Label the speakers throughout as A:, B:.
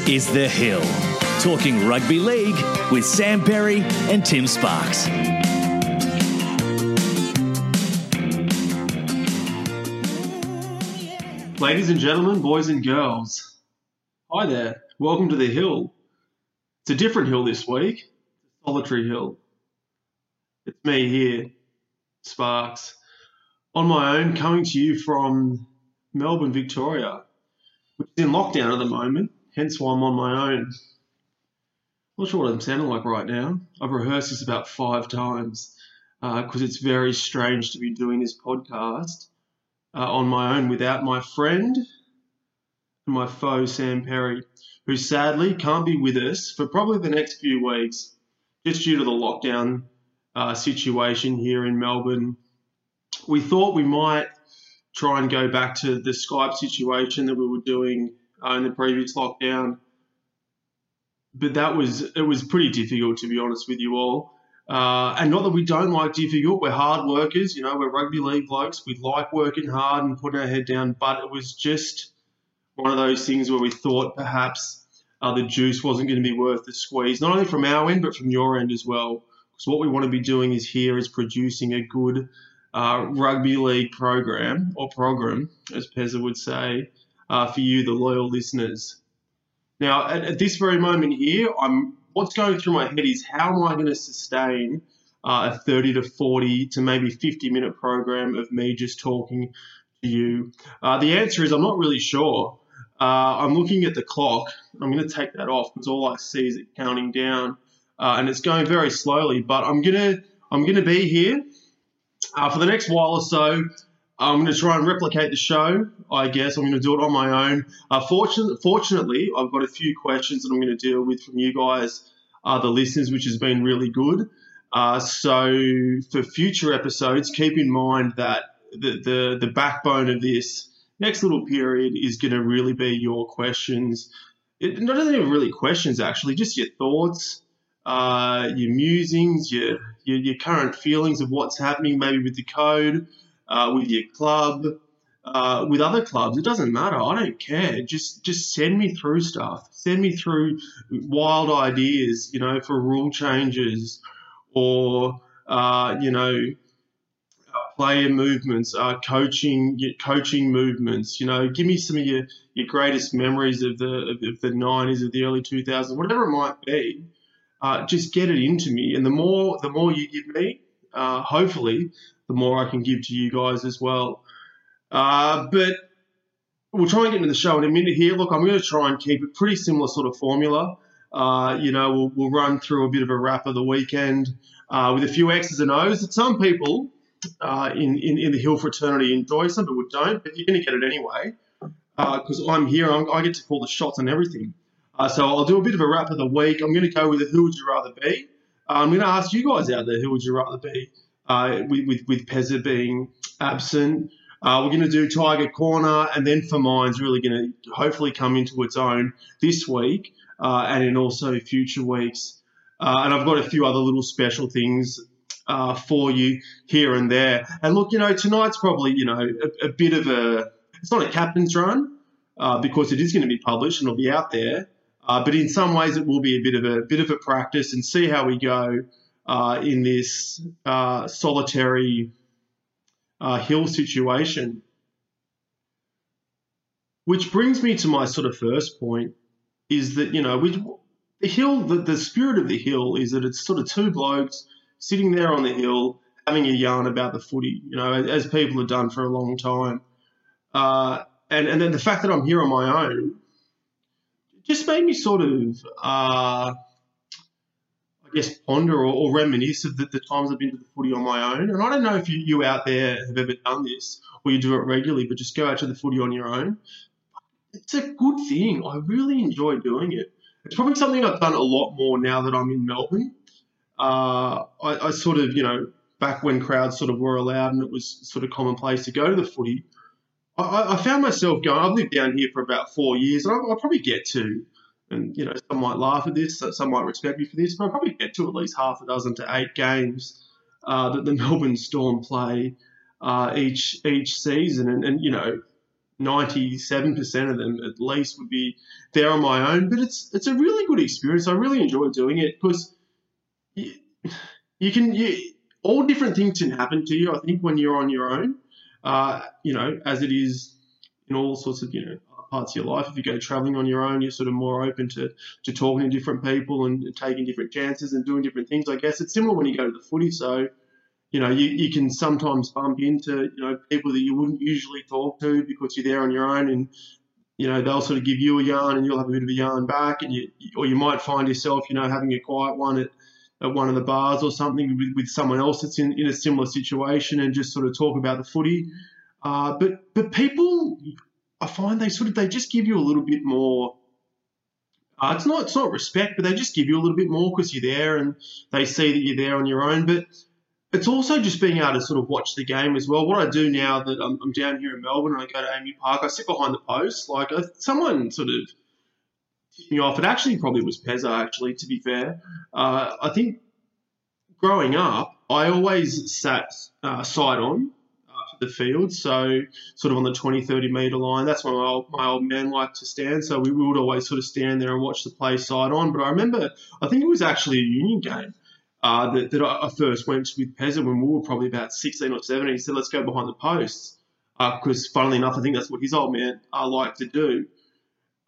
A: Is The Hill, talking rugby league with Sam Perry and Tim Sparks.
B: Ladies and gentlemen, boys and girls, hi there. Welcome to The Hill. It's a different hill this week, solitary hill. It's me here, Sparks, on my own, coming to you from Melbourne, Victoria, which is in lockdown at the moment, hence why I'm on my own. Not sure what I'm sounding like right now. I've rehearsed this about five times because uh, it's very strange to be doing this podcast uh, on my own without my friend and my foe, Sam Perry, who sadly can't be with us for probably the next few weeks just due to the lockdown uh, situation here in Melbourne. We thought we might try and go back to the Skype situation that we were doing uh, in the previous lockdown. But that was it was pretty difficult to be honest with you all. Uh, and not that we don't like difficult, we're hard workers, you know, we're rugby league blokes. We like working hard and putting our head down, but it was just one of those things where we thought perhaps uh, the juice wasn't going to be worth the squeeze, not only from our end, but from your end as well. Because what we want to be doing is here is producing a good uh, rugby league program, or program, as Pezza would say, uh, for you, the loyal listeners. Now, at, at, this very moment here, I'm what's going through my head is how am I going to sustain uh, a 30 to 40 to maybe 50 minute program of me just talking to you? Uh, the answer is I'm not really sure. Uh, I'm looking at the clock. I'm going to take that off because all I see is it counting down, uh, and it's going very slowly. But I'm gonna I'm gonna be here uh, for the next while or so. I'm going to try and replicate the show. I guess I'm going to do it on my own. Uh, fortunately, fortunately, I've got a few questions that I'm going to deal with from you guys, uh, the listeners, which has been really good. Uh, so for future episodes, keep in mind that the, the the backbone of this next little period is going to really be your questions. It, not even really questions, actually, just your thoughts, uh, your musings, your, your, your current feelings of what's happening, maybe with the code, uh, with your club, uh, with other clubs. It doesn't matter. I don't care. Just just send me through stuff. Send me through wild ideas, you know, for rule changes or uh, you know player movements, uh, coaching coaching movements. You know, give me some of your, your greatest memories of the of, the nineties, of the early two thousands, whatever it might be. Uh, just get it into me, and the more the more you give me, uh, hopefully, the more I can give to you guys as well. Uh, but we'll try and get into the show in a minute here. Look, I'm going to try and keep it pretty similar sort of formula. Uh, you know, we'll, we'll, run through a bit of a wrap of the weekend uh, with a few X's and O's that some people uh, in, in, in, the Hill fraternity enjoy, some people don't, but you're going to get it anyway because uh, I'm here. I'm, i get to call the shots and everything. Uh, so I'll do a bit of a wrap of the week. I'm going to go with a who would you rather be. I'm going to ask you guys out there who would you rather be with, with, with Pezza being absent. Uh, we're going to do Tiger Corner, and then for mine's really going to hopefully come into its own this week uh, and in also future weeks. Uh, and I've got a few other little special things uh, for you here and there. And look, you know, tonight's probably, you know, a, a bit of a, it's not a captain's run uh, because it is going to be published and it'll be out there. Uh, but in some ways, it will be a bit of a bit of a practice and see how we go uh, in this uh, solitary uh, hill situation. Which brings me to my sort of first point is that you know we, the hill, the, the spirit of the hill is that it's sort of two blokes sitting there on the hill having a yarn about the footy, you know, as, people have done for a long time. Uh, and, and then the fact that I'm here on my own just made me sort of, uh, I guess, ponder or, or reminisce of the, the, times I've been to the footy on my own. And I don't know if you, you out there have ever done this or you do it regularly, but just go out to the footy on your own. It's a good thing. I really enjoy doing it. It's probably something I've done a lot more now that I'm in Melbourne uh, I, I, sort of, you know, back when crowds sort of were allowed and it was sort of commonplace to go to the footy, I, I found myself going. I've lived down here for about four years, and I, will probably get to, and you know, some might laugh at this, some might respect me for this, but I'll probably get to at least half a dozen to eight games uh, that the Melbourne Storm play uh, each each season, and, and you know, 97% of them at least would be there on my own. But it's it's a really good experience. I really enjoy doing it because you, you can you, all different things can happen to you. I think when you're on your own, uh, you know, as it is in all sorts of you know parts of your life. If you go traveling on your own, you're sort of more open to, to talking to different people and taking different chances and doing different things. I guess it's similar when you go to the footy. So, you know, you, you can sometimes bump into, you know, people that you wouldn't usually talk to because you're there on your own and, you know, they'll sort of give you a yarn and you'll have a bit of a yarn back and you, or you might find yourself, you know, having a quiet one at, at one of the bars or something with, with someone else that's in, in a similar situation and just sort of talk about the footy. Uh, but but people I find they sort of they just give you a little bit more. Uh, it's not it's not respect, but they just give you a little bit more because you're there and they see that you're there on your own. But it's also just being able to sort of watch the game as well. What I do now that I'm, I'm down here in Melbourne and I go to AAMI Park, I sit behind the post. Like uh, someone sort of tipped me off. It actually probably was Pezza. Actually, to be fair, uh, I think growing up, I always sat uh, side on the field. So sort of on the 20, 30 metre line. That's where my old, my old man liked to stand. So we would always sort of stand there and watch the play side on. But I remember, I think it was actually a union game. Uh, that, that I first went with Pezza when we were probably about 16 or 17. He said, let's go behind the posts. Because, uh, funnily enough, I think that's what his old man uh, liked to do.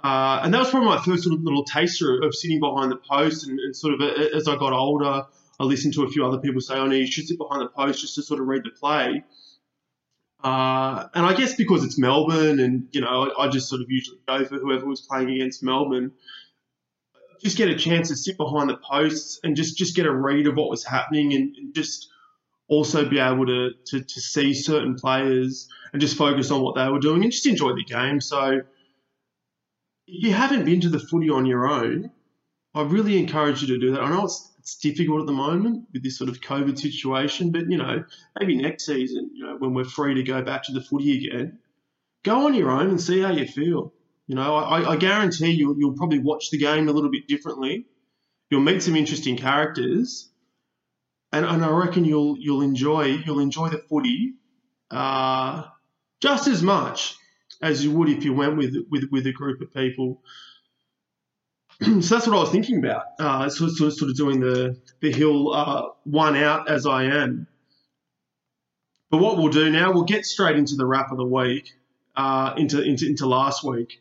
B: Uh, and that was probably my first little, taster of sitting behind the post. And, and, sort of as I got older, I listened to a few other people say, oh, no, you should sit behind the post just to sort of read the play. Uh, and I guess because it's Melbourne, and you know, I, I, just sort of usually go for whoever was playing against Melbourne. Just get a chance to sit behind the posts and just just get a read of what was happening, and, and just also be able to, to to see certain players and just focus on what they were doing and just enjoy the game. So, if you haven't been to the footy on your own, I really encourage you to do that. I know it's it's difficult at the moment with this sort of COVID situation, but you know, maybe next season, you know, when we're free to go back to the footy again, go on your own and see how you feel. You know, I, I guarantee you, you'll probably watch the game a little bit differently. You'll meet some interesting characters, and, and I reckon you'll you'll enjoy you'll enjoy the footy uh, just as much as you would if you went with with with a group of people so that's what I was thinking about. Uh, sort, of, sort of doing the the hill uh, one out as I am. But what we'll do now, we'll get straight into the wrap of the week, uh, into, into into last week.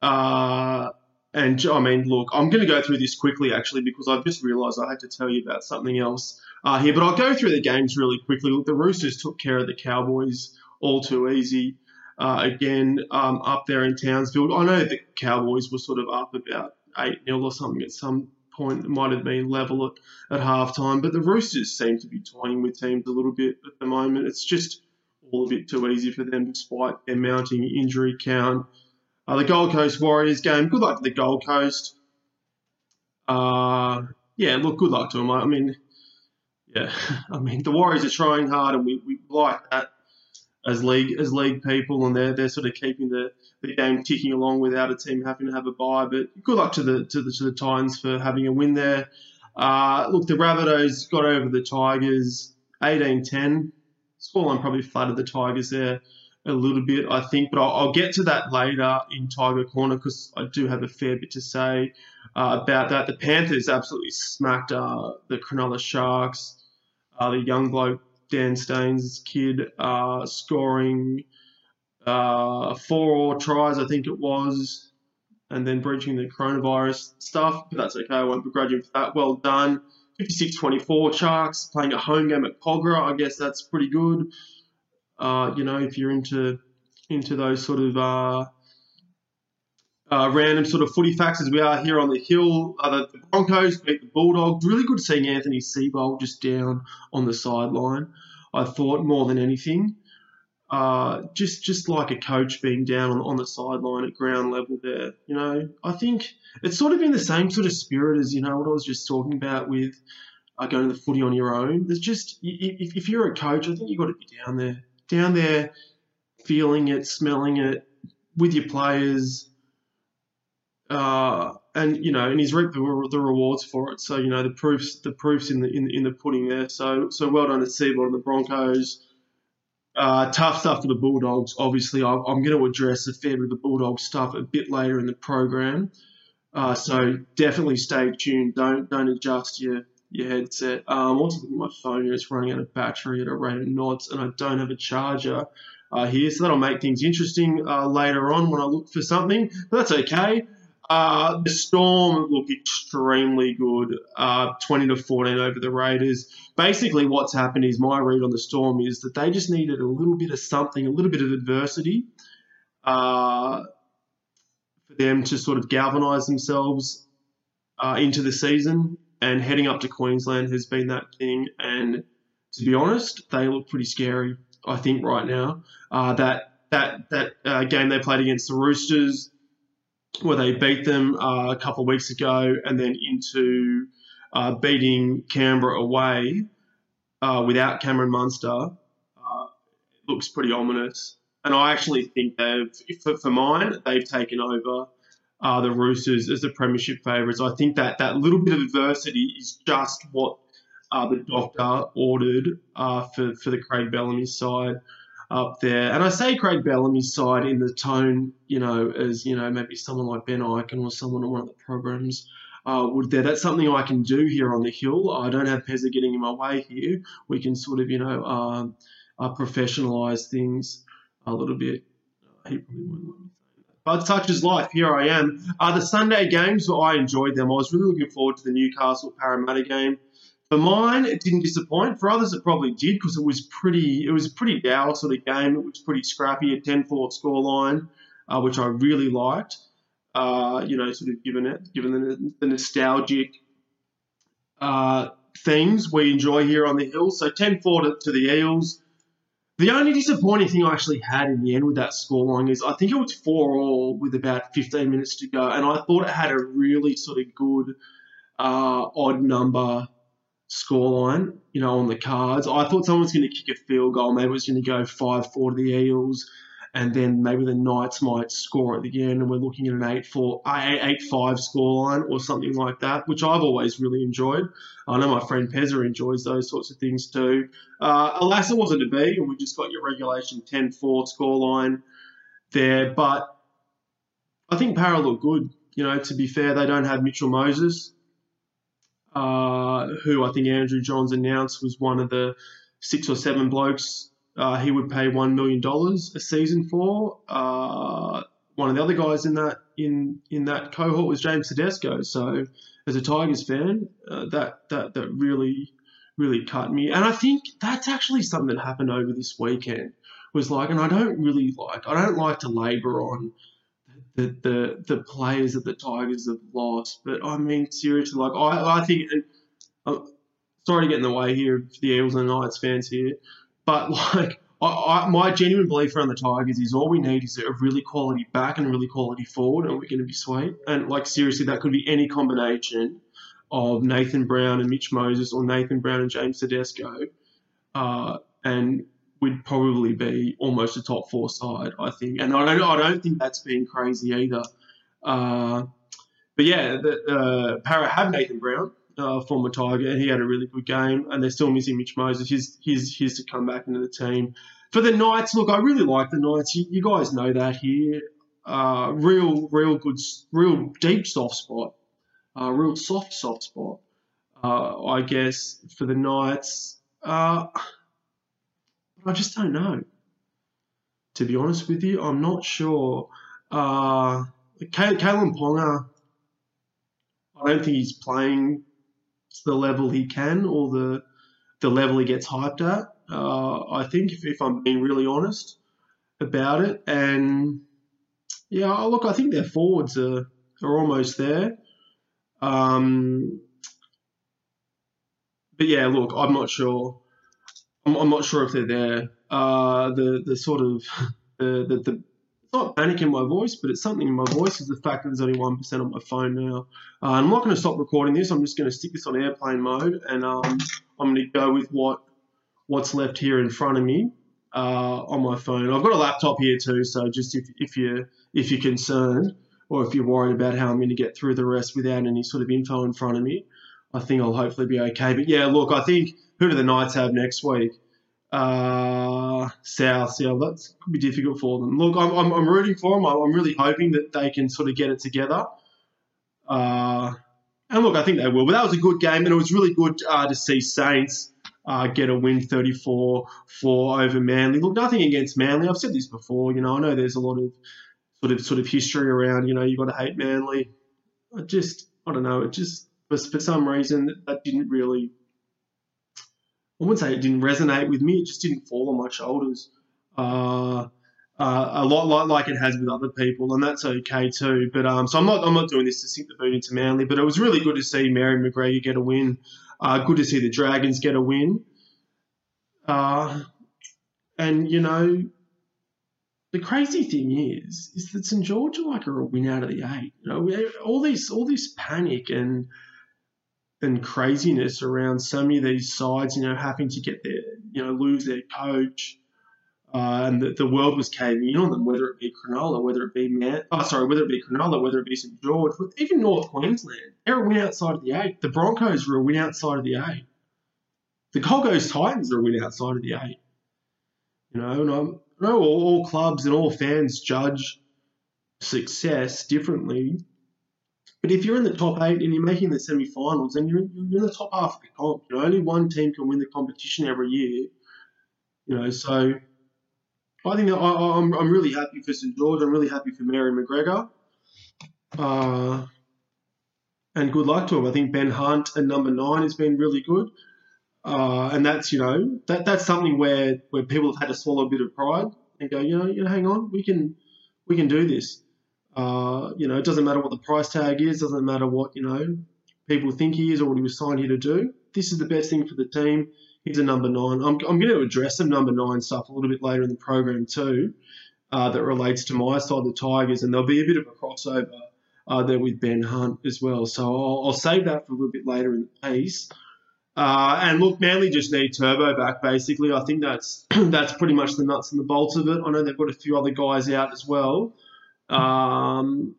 B: Uh, and I mean, look, I'm going to go through this quickly actually because I've just realised I had to tell you about something else uh, here. But I'll go through the games really quickly. Look, the Roosters took care of the Cowboys all too easy. Uh, again, um, up there in Townsville. I know the Cowboys were sort of up about 8 0 or something at some point. It might have been level at, at halftime. But the Roosters seem to be toying with teams a little bit at the moment. It's just all a bit too easy for them despite their mounting injury count. Uh, the Gold Coast Warriors game, good luck to the Gold Coast. Uh, yeah, look, good luck to them. I mean, yeah, I mean, the Warriors are trying hard and we, we like that as league as league people, and they're they're sort of keeping the, the game ticking along without a team having to have a bye. But good luck to the to the to the Titans for having a win there. Uh, look, the Rabbitohs got over the Tigers 18-10. Scoreline probably flattered the Tigers there a little bit, I think, but I'll, I'll get to that later in Tiger Corner because I do have a fair bit to say uh, about that. The Panthers absolutely smacked uh, the Cronulla Sharks. Uh, the young bloke Dan Staines' kid uh, scoring uh, four tries, I think it was, and then breaching the coronavirus stuff. But that's okay. I won't begrudge him for that. Well done. 56-24 Sharks playing a home game at Kogarah. I guess that's pretty good. Uh, you know, if you're into into those sort of uh, uh, random sort of footy facts as we are here on the hill. The Broncos beat the Bulldogs. Really good seeing Anthony Seibold just down on the sideline. I thought more than anything. Uh, just just like a coach being down on, on the sideline at ground level there. You know, I think it's sort of in the same sort of spirit as, you know, what I was just talking about with uh, going to the footy on your own. There's just, if, if you're a coach, I think you've got to be down there, down there, feeling it, smelling it with your players, uh, and you know, and he's reaped the, the, rewards for it. So you know, the proofs the proofs in the in, in the pudding there. So so well done to Seibold and the Broncos. Uh, tough stuff for the Bulldogs. Obviously, I, I'm going to address a fair bit of the Bulldog stuff a bit later in the program. Uh, so definitely stay tuned. Don't don't adjust your your headset. Um, also, looking at my phone here, it's running out of battery at a rate of knots, and I don't have a charger uh, here, so that'll make things interesting uh, later on when I look for something. But that's okay. Uh, the Storm look extremely good, uh, 20 to 14 over the Raiders. Basically, what's happened is my read on the Storm is that they just needed a little bit of something, a little bit of adversity uh, for them to sort of galvanise themselves uh, into the season. And heading up to Queensland has been that thing. And to be honest, they look pretty scary. I think right now uh, that that that game they played against the Roosters where they beat them uh, a couple of weeks ago and then into uh, beating Canberra away uh, without Cameron Munster uh, looks pretty ominous. And I actually think they've, for, for mine, they've taken over uh, the Roosters as the premiership favourites. I think that that little bit of adversity is just what uh, the doctor ordered for, for the Craig Bellamy side up there. And I say Craig Bellamy's side in the tone, you know, as, you know, maybe someone like Ben Ikin or someone on one of the programs uh, would there. That's something I can do here on the hill. I don't have Pezza getting in my way here. We can sort of, you know, uh, uh, professionalise things a little bit. He probably wouldn't let me say that. But such is life. Here I am. Uh, the Sunday games, I enjoyed them. I was really looking forward to the Newcastle Parramatta game. For mine, it didn't disappoint. For others, it probably did because it was pretty. It was a pretty dour sort of game. It was pretty scrappy, a 10-4 scoreline, uh, which I really liked. Uh, you know, sort of given it, given the, the nostalgic uh, things we enjoy here on the hill. So 10-4 to, to the Eels. The only disappointing thing I actually had in the end with that scoreline is I think it was four all with about 15 minutes to go, and I thought it had a really sort of good uh, odd number scoreline, you know, on the cards. I thought someone was going to kick a field goal. Maybe it was going to go 5 4 to the Eels, and then maybe the Knights might score at the end, and we're looking at an 8 4, 8 5 scoreline or something like that, which I've always really enjoyed. I know my friend Pezza enjoys those sorts of things too. Uh, alas, it wasn't to be, and we just got your regulation 10 4 scoreline there. But I think Para looked good. You know, to be fair, they don't have Mitchell Moses. Uh, who I think Andrew Johns announced was one of the six or seven blokes uh, he would pay one million dollars a season for. Uh, one of the other guys in that in in that cohort was James Tedesco. So, as a Tigers fan, uh, that that that really really cut me. And I think that's actually something that happened over this weekend. Was like, and I don't really like. I don't like to labour on the, the the players that the Tigers have lost. But I mean, seriously, like I, I think, and I'm sorry to get in the way here of the Eels and Knights fans here, but like I, I, my genuine belief around the Tigers is all we need is a really quality back and a really quality forward, and we're going to be sweet. And like seriously, that could be any combination of Nathan Brown and Mitch Moses, or Nathan Brown and James Tedesco. Uh, and we'd probably be almost a top four side, I think. And I don't, I don't think that's being crazy either. Uh, but yeah, the, uh, Para have Nathan Brown, uh, former Tiger, and he had a really good game. And they're still missing Mitch Moses. He's, he's, he's to come back into the team. For the Knights, look, I really like the Knights. You, you guys know that here. Uh, real, real good, real deep soft spot. Uh, real soft, soft spot. Uh, I guess for the Knights. Uh, I just don't know. To be honest with you, I'm not sure. Uh, Kalyn Ponga, I don't think he's playing to the level he can or the the level he gets hyped at. Uh, I think if, if I'm being really honest about it, and yeah, look, I think their forwards are are almost there. Um, but yeah, look, I'm not sure. I'm, I'm not sure if they're there. Uh, the the sort of the, the, the not panic in my voice, but it's something in my voice is the fact that there's only one percent on my phone now. Uh, I'm not going to stop recording this. I'm just going to stick this on airplane mode, and um, I'm going to go with what what's left here in front of me uh, on my phone. I've got a laptop here too, so just if if you if you're concerned or if you're worried about how I'm going to get through the rest without any sort of info in front of me, I think I'll hopefully be okay. But yeah, look, I think who do the Knights have next week? Uh, South. Yeah, that could be difficult for them. Look, I'm, I'm, I'm rooting for them. I'm really hoping that they can sort of get it together. Uh, and look, I think they will. But that was a good game, and it was really good uh, to see Saints uh, get a win 34 4 over Manly. Look, nothing against Manly. I've said this before. You know, I know there's a lot of sort of sort of history around. You know, you've got to hate Manly. I just, I don't know. It just for, for some reason that didn't really. I wouldn't say it didn't resonate with me. It just didn't fall on my shoulders. Uh, uh, a lot like, like it has with other people, and that's okay too. But um, so I'm not I'm not doing this to sink the boot into Manly, but it was really good to see Mary McGregor get a win. Uh, good to see the Dragons get a win. Uh, and you know, the crazy thing is, is that St George are like a win out of the eight. You know, all these all this panic and and craziness around so many of these sides, you know, having to get their, you know, lose their coach uh, and the, the world was caving in on them, whether it be Cronulla, whether it be Man, oh, sorry, whether it be Cronulla, whether it be St George, even North Queensland, they're a win outside of the eight. The Broncos were a win outside of the eight. The Gold Titans are a win outside of the eight. You know, and I'm, I know all, all clubs and all fans judge success differently. But if you're in the top eight and you're making the semi-finals and you're, you're in the top half of the comp, you know, only one team can win the competition every year. You know, so I think I, am I'm, I'm really happy for St George. I'm really happy for Mary McGregor. Uh, and good luck to him. I think Ben Hunt at number nine has been really good. Uh, and that's you know that that's something where where people have had to swallow a bit of pride and go you know you know hang on we can we can do this. Uh, you know it doesn't matter what the price tag is, doesn't matter what you know people think he is or what he was signed here to do. This is the best thing for the team he's a number nine. I'm, I'm going to address some number nine stuff a little bit later in the program too, uh, that relates to my side, the Tigers, and there'll be a bit of a crossover uh, there with Ben Hunt as well. So I'll, I'll, save that for a little bit later in the piece. Uh, and look, Manly just need Turbo back. Basically, I think that's that's pretty much the nuts and the bolts of it. I know they've got a few other guys out as well, um,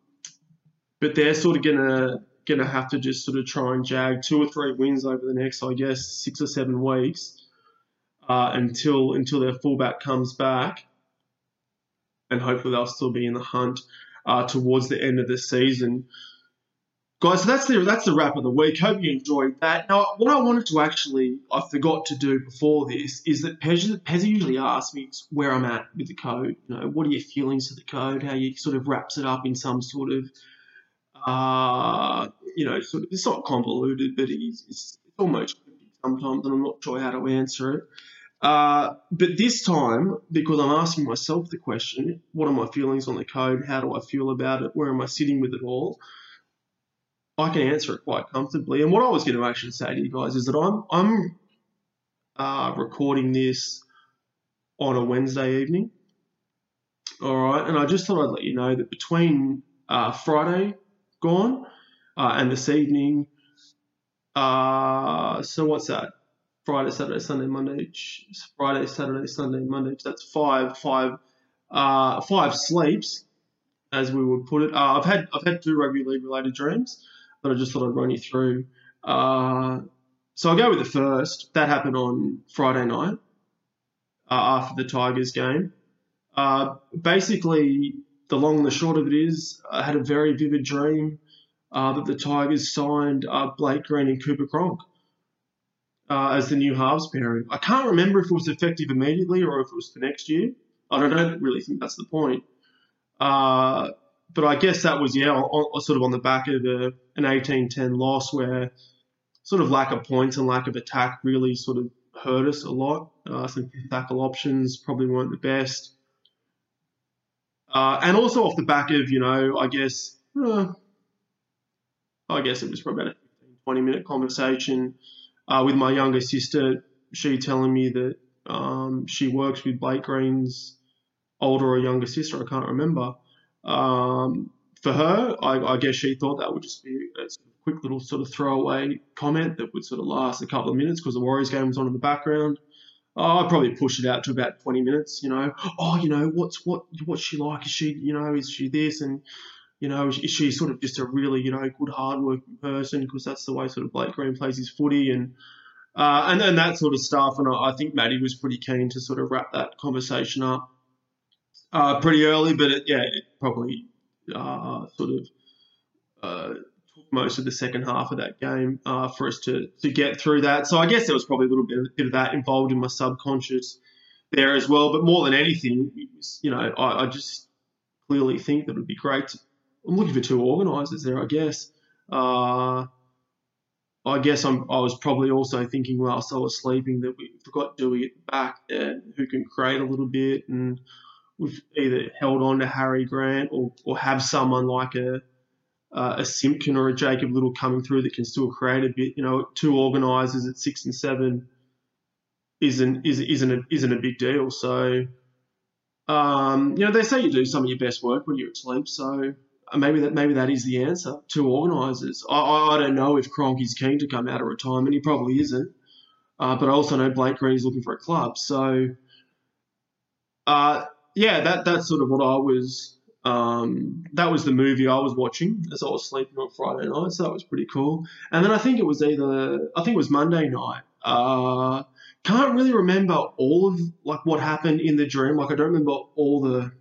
B: but they're sort of gonna to have to just sort of try and jag two or three wins over the next, I guess, six or seven weeks uh, until until their fullback comes back, and hopefully they'll still be in the hunt uh, towards the end of the season. Guys, so that's the that's the wrap of the week. Hope you enjoyed that. Now, what I wanted to actually, I forgot to do before this, is that Pez, usually asks me where I'm at with the code. You know, what are your feelings of the code? How you sort of wraps it up in some sort of uh, you know, sort of, it's not convoluted, but it's, it's almost sometimes, and I'm not sure how to answer it. Uh, but this time, because I'm asking myself the question, what are my feelings on the code? How do I feel about it? Where am I sitting with it all? I can answer it quite comfortably. And what I was going to actually say to you guys is that I'm I'm uh, recording this on a Wednesday evening. All right, and I just thought I'd let you know that between uh, Friday gone, uh, and this evening. Uh, so what's that? Friday, Saturday, Sunday, Monday. Friday, Saturday, Sunday, Monday. That's five, five, uh, five sleeps, as we would put it. Uh, I've had I've had two rugby league related dreams that I just thought I'd run you through. Uh, so I'll go with the first. That happened on Friday night uh, after the Tigers game. Uh, basically, the long and the short of it is, I had a very vivid dream uh, that the Tigers signed uh, Blake Green and Cooper Cronk uh, as the new halves pairing. I can't remember if it was effective immediately or if it was for next year. I don't really think that's the point. Uh, but I guess that was, yeah, on, sort of on the back of a, an 18-10 loss where sort of lack of points and lack of attack really sort of hurt us a lot. Uh, some tackle options probably weren't the best. Uh, and also off the back of, you know, I guess, uh, I guess it was probably about a 15, 20 minute conversation uh, with my younger sister. She telling me that um, she works with Blake Green's older or younger sister. I can't remember. Um, for her, I, I, guess she thought that would just be a quick little sort of throwaway comment that would sort of last a couple of minutes because the Warriors game was on in the background. Oh, I'd probably push it out to about 20 minutes, you know. Oh, you know, what's what what's she like? Is she, you know, is she this? And, you know, is she sort of just a really, you know, good, hardworking person? Because that's the way sort of Blake Green plays his footy. And Uh, and, and that sort of stuff. And I, I think Maddie was pretty keen to sort of wrap that conversation up uh, pretty early, but it, yeah, it probably uh, sort of uh, took most of the second half of that game uh, for us to, to get through that. So I guess there was probably a little bit, bit of that involved in my subconscious there as well. But more than anything, was, you know, I, I, just clearly think that it would be great. To, I'm looking for two organisers there, I guess. Uh, I guess I'm, i was probably also thinking whilst I was sleeping that we forgot Dewey at the back there, who can create a little bit, and we've either held on to Harry Grant or, or have someone like a uh, a Simpkin or a Jacob Liddle coming through that can still create a bit. You know, two organisers at six and seven isn't is, isn't a, isn't a big deal. So, um, you know, they say you do some of your best work when you're asleep. So uh, maybe that maybe that is the answer. Two organisers. I, I, don't know if Cronk is keen to come out of retirement. He probably isn't. Uh, but I also know Blake Green is looking for a club. So, uh, yeah, that that's sort of what I was um, that was the movie I was watching as I was sleeping on Friday night, so that was pretty cool. And then I think it was either I think it was Monday night. Uh, can't really remember all of like what happened in the dream. Like I don't remember all the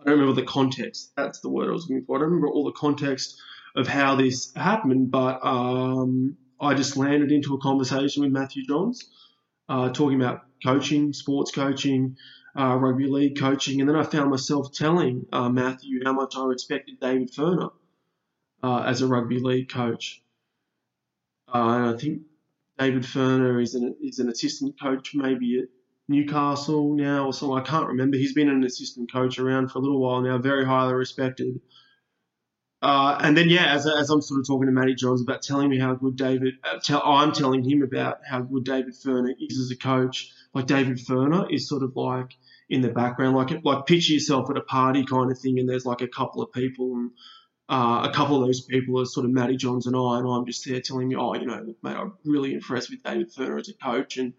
B: I don't remember the context. That's the word I was looking for. I don't remember all the context of how this happened, but um, I just landed into a conversation with Matthew Johns, uh, talking about coaching, sports coaching, uh, rugby league coaching, and then I found myself telling uh, Matthew how much I respected David Furner uh, as a rugby league coach. Uh, and I think David Furner is an is an assistant coach maybe at Newcastle now or something. I can't remember. He's been an assistant coach around for a little while now, very highly respected. Uh, and then, yeah, as, as I'm sort of talking to Matty Johns about telling me how good David, uh, tell, I'm telling him about how good David Furner is as a coach. Like David Furner is sort of like in the background, like like picture yourself at a party kind of thing, and there's like a couple of people, and uh, a couple of those people are sort of Matty Johns and I, and I'm just there telling me, oh, you know, mate, I'm really impressed with David Furner as a coach, and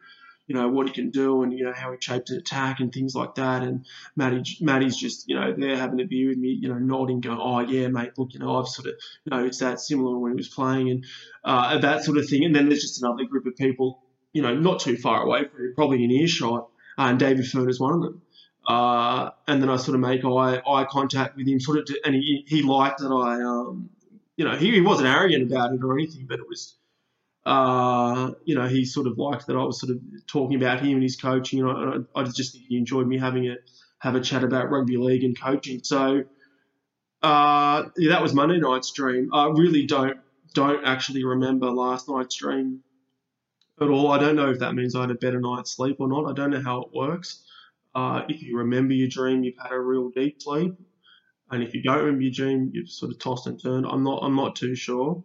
B: you know what he can do, and you know how he shaped an attack and things like that. And Matty, Matty's just you know there having a beer with me, you know, nodding, going, oh yeah, mate, look, you know, I've sort of noticed that similar when he was playing, and uh, that sort of thing. And then there's just another group of people, you know, not too far away probably in earshot uh, and David Furner is one of them. Uh, and then I sort of make eye, eye contact with him, sort of, and he, he liked that I, um, you know, he, he wasn't arrogant about it or anything, but it was, uh, you know, he sort of liked that I was sort of talking about him and his coaching, and I, I just think he enjoyed me having a have a chat about rugby league and coaching. So, uh, yeah, that was Monday night's dream. I really don't don't actually remember last night's dream at all. I don't know if that means I had a better night's sleep or not. I don't know how it works. Uh, if you remember your dream, you've had a real deep sleep, and if you don't remember your dream, you've sort of tossed and turned. I'm not. I'm not too sure.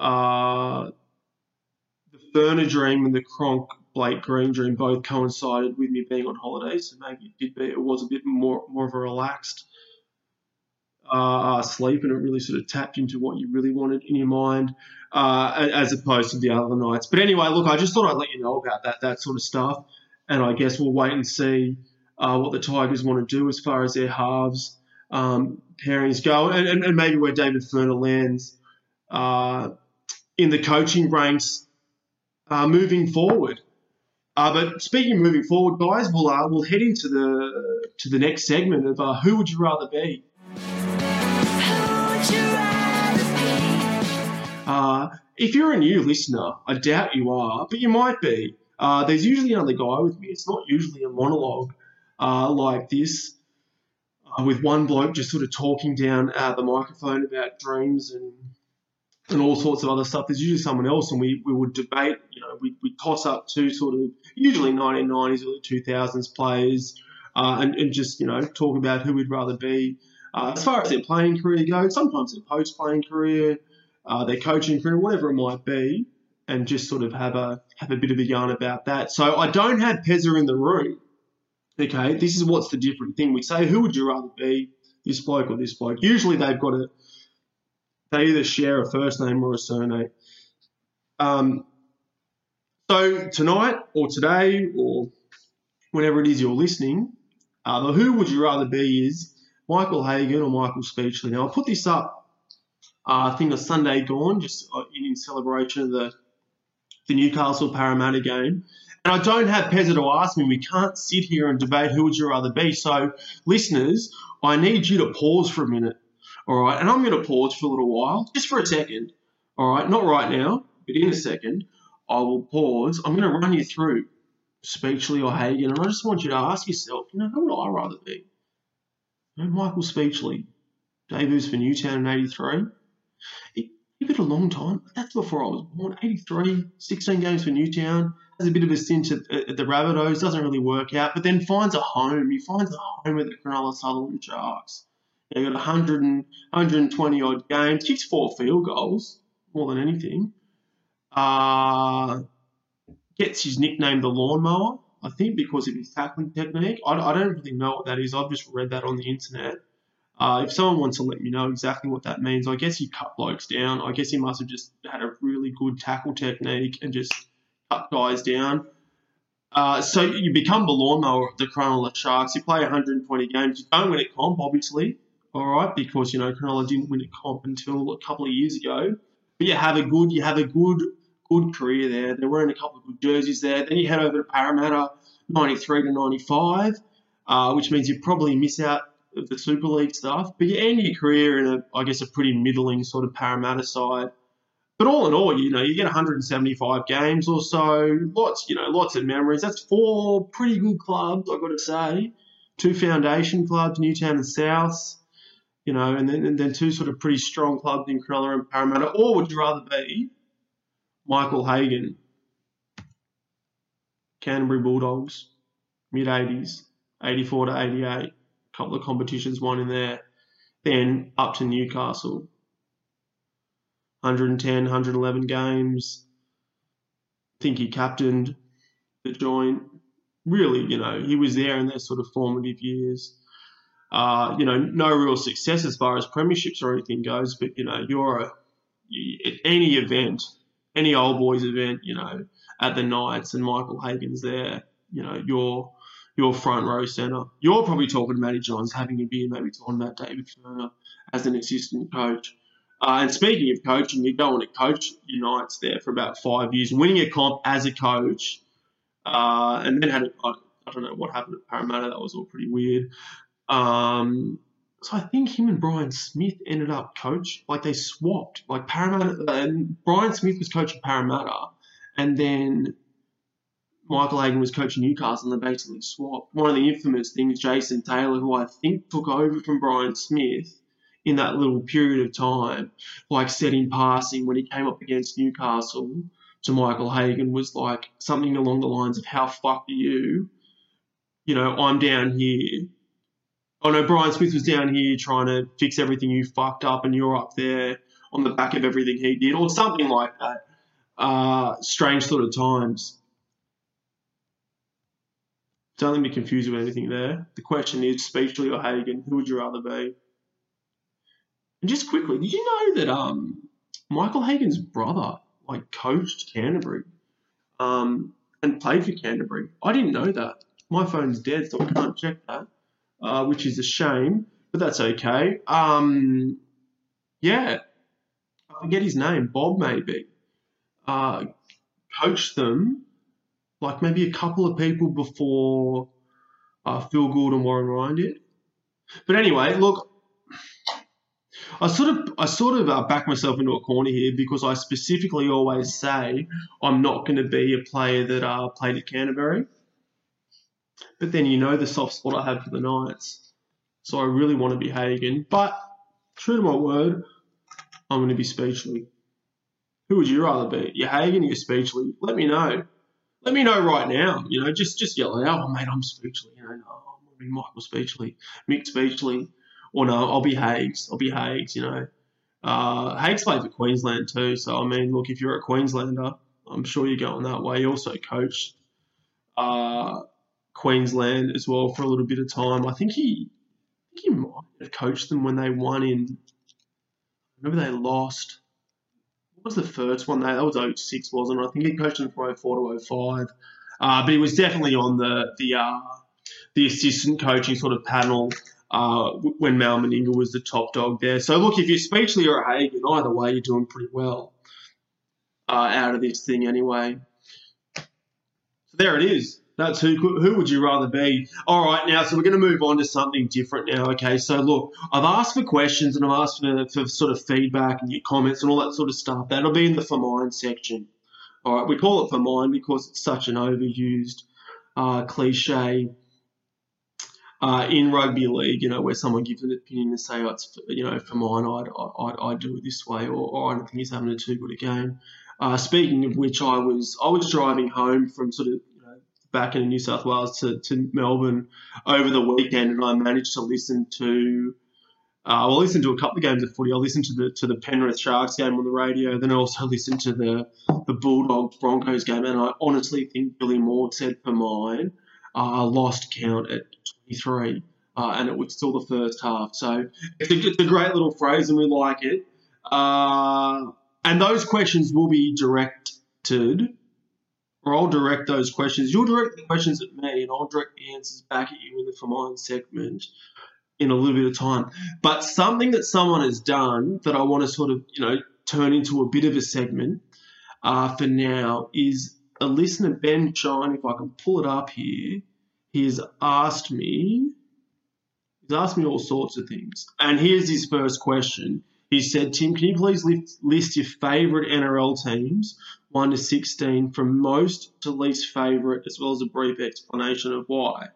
B: Uh, the Furner dream and the Cronk Blake Green dream both coincided with me being on holiday, so maybe it did be. It was a bit more more of a relaxed uh, sleep, and it really sort of tapped into what you really wanted in your mind, uh, as opposed to the other nights. But anyway, look, I just thought I'd let you know about that that sort of stuff, and I guess we'll wait and see uh, what the Tigers want to do as far as their halves um, pairings go, and, and, and, maybe where David Furner lands uh, in the coaching ranks uh, moving forward. Uh, but speaking of moving forward, guys, we'll uh, we'll head into the to the next segment of uh, who would you rather be. if you're a new listener, I doubt you are, but you might be. there's usually another guy with me. It's not usually a monologue uh, like this, uh, with one bloke just sort of talking down at the microphone about dreams and and all sorts of other stuff. There's usually someone else, and we, we would debate. You know, we we toss up two sort of usually 1990s, early 2000s players, uh, and and just you know talk about who we'd rather be. Uh, as far as their playing career goes, sometimes their post playing career, uh, their coaching career, whatever it might be, and just sort of have a have a bit of a yarn about that. So I don't have Pezza in the room, Okay, this is what's the different thing. We say, who would you rather be, this bloke or this bloke? Usually they've got a, they either share a first name or a surname. Um, so tonight or today or whenever it is you're listening, uh, the who would you rather be is Michael Hagan or Michael Speechley. Now I put this up, uh, I think a Sunday gone, just uh, in celebration of the the Newcastle Parramatta game. And I don't have Pezza to ask me. We can't sit here and debate who would you rather be. So, listeners, I need you to pause for a minute. All right. And I'm going to pause for a little while, just for a second. All right. Not right now, but in a second, I will pause. I'm going to run you through Speechley or Hagan. And I just want you to ask yourself, you know, who would I rather be? You know, Michael Speechley, debuts for Newtown in 83. He, he did a long time. That's before I was born. 83, 16 games for Newtown. Has a bit of a stint at, at the Rabbitohs. Doesn't really work out, but then finds a home. He finds a home at the Cronulla Sutherland Sharks. He got 100 and, 120 odd games, kicks four field goals, more than anything. Uh, gets his nickname the lawnmower, I think, because of his tackling technique. I, I don't really know what that is. I've just read that on the internet. Uh, if someone wants to let me know exactly what that means, I guess he cut blokes down. I guess he must have just had a really good tackle technique and just cut guys down. Uh, so you become the lawnmower of the Cronulla Sharks. You play 120 games. You don't win a comp, obviously, all right, because you know Cronulla didn't win a comp until a couple of years ago. But you have a good, you have a good, good career there. They're wearing a couple of good jerseys there. Then you head over to Parramatta, 93 to 95, uh, which means you probably miss out the Super League stuff. But you end your career in a, I guess, a pretty middling sort of Parramatta side. But all in all, you know, you get 175 games or so, lots, you know, lots of memories. That's four pretty good clubs, I've got to say. Two foundation clubs, Newtown and South, you know, and then and then two sort of pretty strong clubs in Cronulla and Parramatta. Or would you rather be Michael Hagan, Canterbury Bulldogs, mid 80s, 84 to 88, couple of competitions won in there. Then up to Newcastle. 110, 111 games. I think he captained the joint. Really, you know, he was there in their sort of formative years. Uh, you know, no real success as far as premierships or anything goes, but you know, you're a you, at any event, any old boys event, you know, at the Knights and Michael Hagan's there, you know, you're your front row centre. You're probably talking to Matty Johns having a beer, maybe talking about David Furner as an assistant coach. Uh, and speaking of coaching, you go on to coach Unites there for about five years, winning a comp as a coach, uh, and then had a, I, I don't know what happened at Parramatta. That was all pretty weird. Um, so I think him and Brian Smith ended up coach like they swapped. Like Parramatta, and Brian Smith was coaching Parramatta, and then Michael Hagan was coaching Newcastle and they basically swapped. One of the infamous things, Jason Taylor, who I think took over from Brian Smith in that little period of time, like said in passing when he came up against Newcastle to Michael Hagan was like something along the lines of how fucked are you? You know, I'm down here. Oh no, Brian Smith was down here trying to fix everything you fucked up and you're up there on the back of everything he did, or something like that. Uh, strange sort of times. Don't let me confuse you with anything there. The question is Speechley or Hagan, who would you rather be? And just quickly, did you know that um, Michael Hagan's brother like coached Canterbury um, and played for Canterbury? I didn't know that. My phone's dead, so I can't check that, uh, which is a shame, but that's okay. Um, yeah, I forget his name, Bob maybe. Uh, coached them like maybe a couple of people before uh, Phil Gould and Warren Ryan did. But anyway, look, I sort of I sort of uh, back myself into a corner here because I specifically always say I'm not going to be a player that uh, played at Canterbury. But then you know the soft spot I have for the Knights, so I really want to be Hagan. But true to my word, I'm going to be Speechley. Who would you rather be? You Hagan or you Speechley? Let me know let me know right now. You know, just just yell out. Oh, mate, I'm Speechley. You know, no, I'm be Michael Speechley, Mick Speechley, or no, I'll be Hagues. I'll be Hagues. You know, uh, played for Queensland too. So I mean, look, if you're a Queenslander, I'm sure you're going that way. Also coached uh, Queensland as well for a little bit of time. I think he, I think he might have coached them when they won in. Remember they lost was the first one? That was 06, wasn't it? I think he coached from 04 to 05. Uh, but he was definitely on the the uh, the assistant coaching sort of panel uh, when Mal Meninga was the top dog there. So look, if you're Speechley or Hagan, either way, you're doing pretty well. uh, out of this thing anyway. So there it is. That's who who would you rather be? All right, now so we're going to move on to something different now. Okay, so look, I've asked for questions and I've asked for, for sort of feedback and your comments and all that sort of stuff. That'll be in the for mine section. All right, we call it for mine because it's such an overused uh, cliche uh, in rugby league. You know, where someone gives an opinion and say, oh, "It's you know for mine, I'd, I'd, I'd do it this way," or, or "I don't think he's having a too good a game." Uh, speaking of which, I was I was driving home from sort of back in New South Wales to, to Melbourne over the weekend, and I managed to listen to. Uh, I listened to a couple of games of footy. I listened to the to the Penrith Sharks game on the radio. Then I also listened to the the Bulldogs Broncos game, and I honestly think Billy Moore said for mine, uh, lost count at 23, uh, and it was still the first half. So it's a, it's a great little phrase, and we like it. Uh, and those questions will be directed or I'll direct those questions. You'll direct the questions at me, and I'll direct the answers back at you in the For Mine segment in a little bit of time. But something that someone has done that I want to sort of, you know, turn into a bit of a segment uh, for now is a listener, Ben Shine, if I can pull it up here, he has asked me, he's asked me all sorts of things. And here's his first question. He said, Tim, can you please list, your favourite NRL teams 1 to 16 from most to least favourite, as well as a brief explanation of why.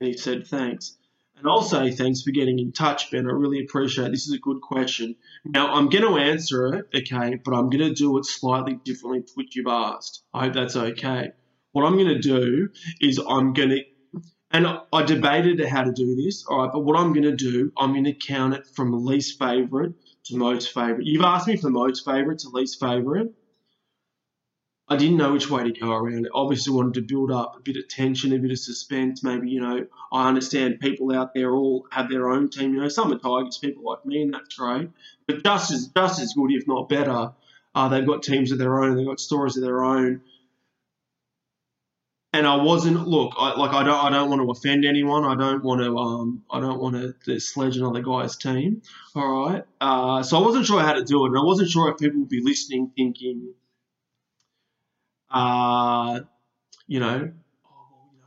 B: And he said, thanks. And I'll say thanks for getting in touch, Ben. I really appreciate it. This is a good question. Now, I'm going to answer it, okay, but I'm going to do it slightly differently to what you've asked. I hope that's okay. What I'm going to do is I'm going to, and I debated how to do this, all right, but what I'm going to do, I'm going to count it from least favourite to most favourite. You've asked me for most favourite to least favourite. I didn't know which way to go around it. Obviously, wanted to build up a bit of tension, a bit of suspense. Maybe you know, I understand people out there all have their own team. You know, some are Tigers, people like me, and that's great. But just as just as good, if not better, uh, they've got teams of their own. They've got stories of their own. And I wasn't look I, like I don't I don't want to offend anyone. I don't want to um I don't want to, sledge another guy's team. All right. Uh, so I wasn't sure how to do it, and I wasn't sure if people would be listening, thinking uh, you know,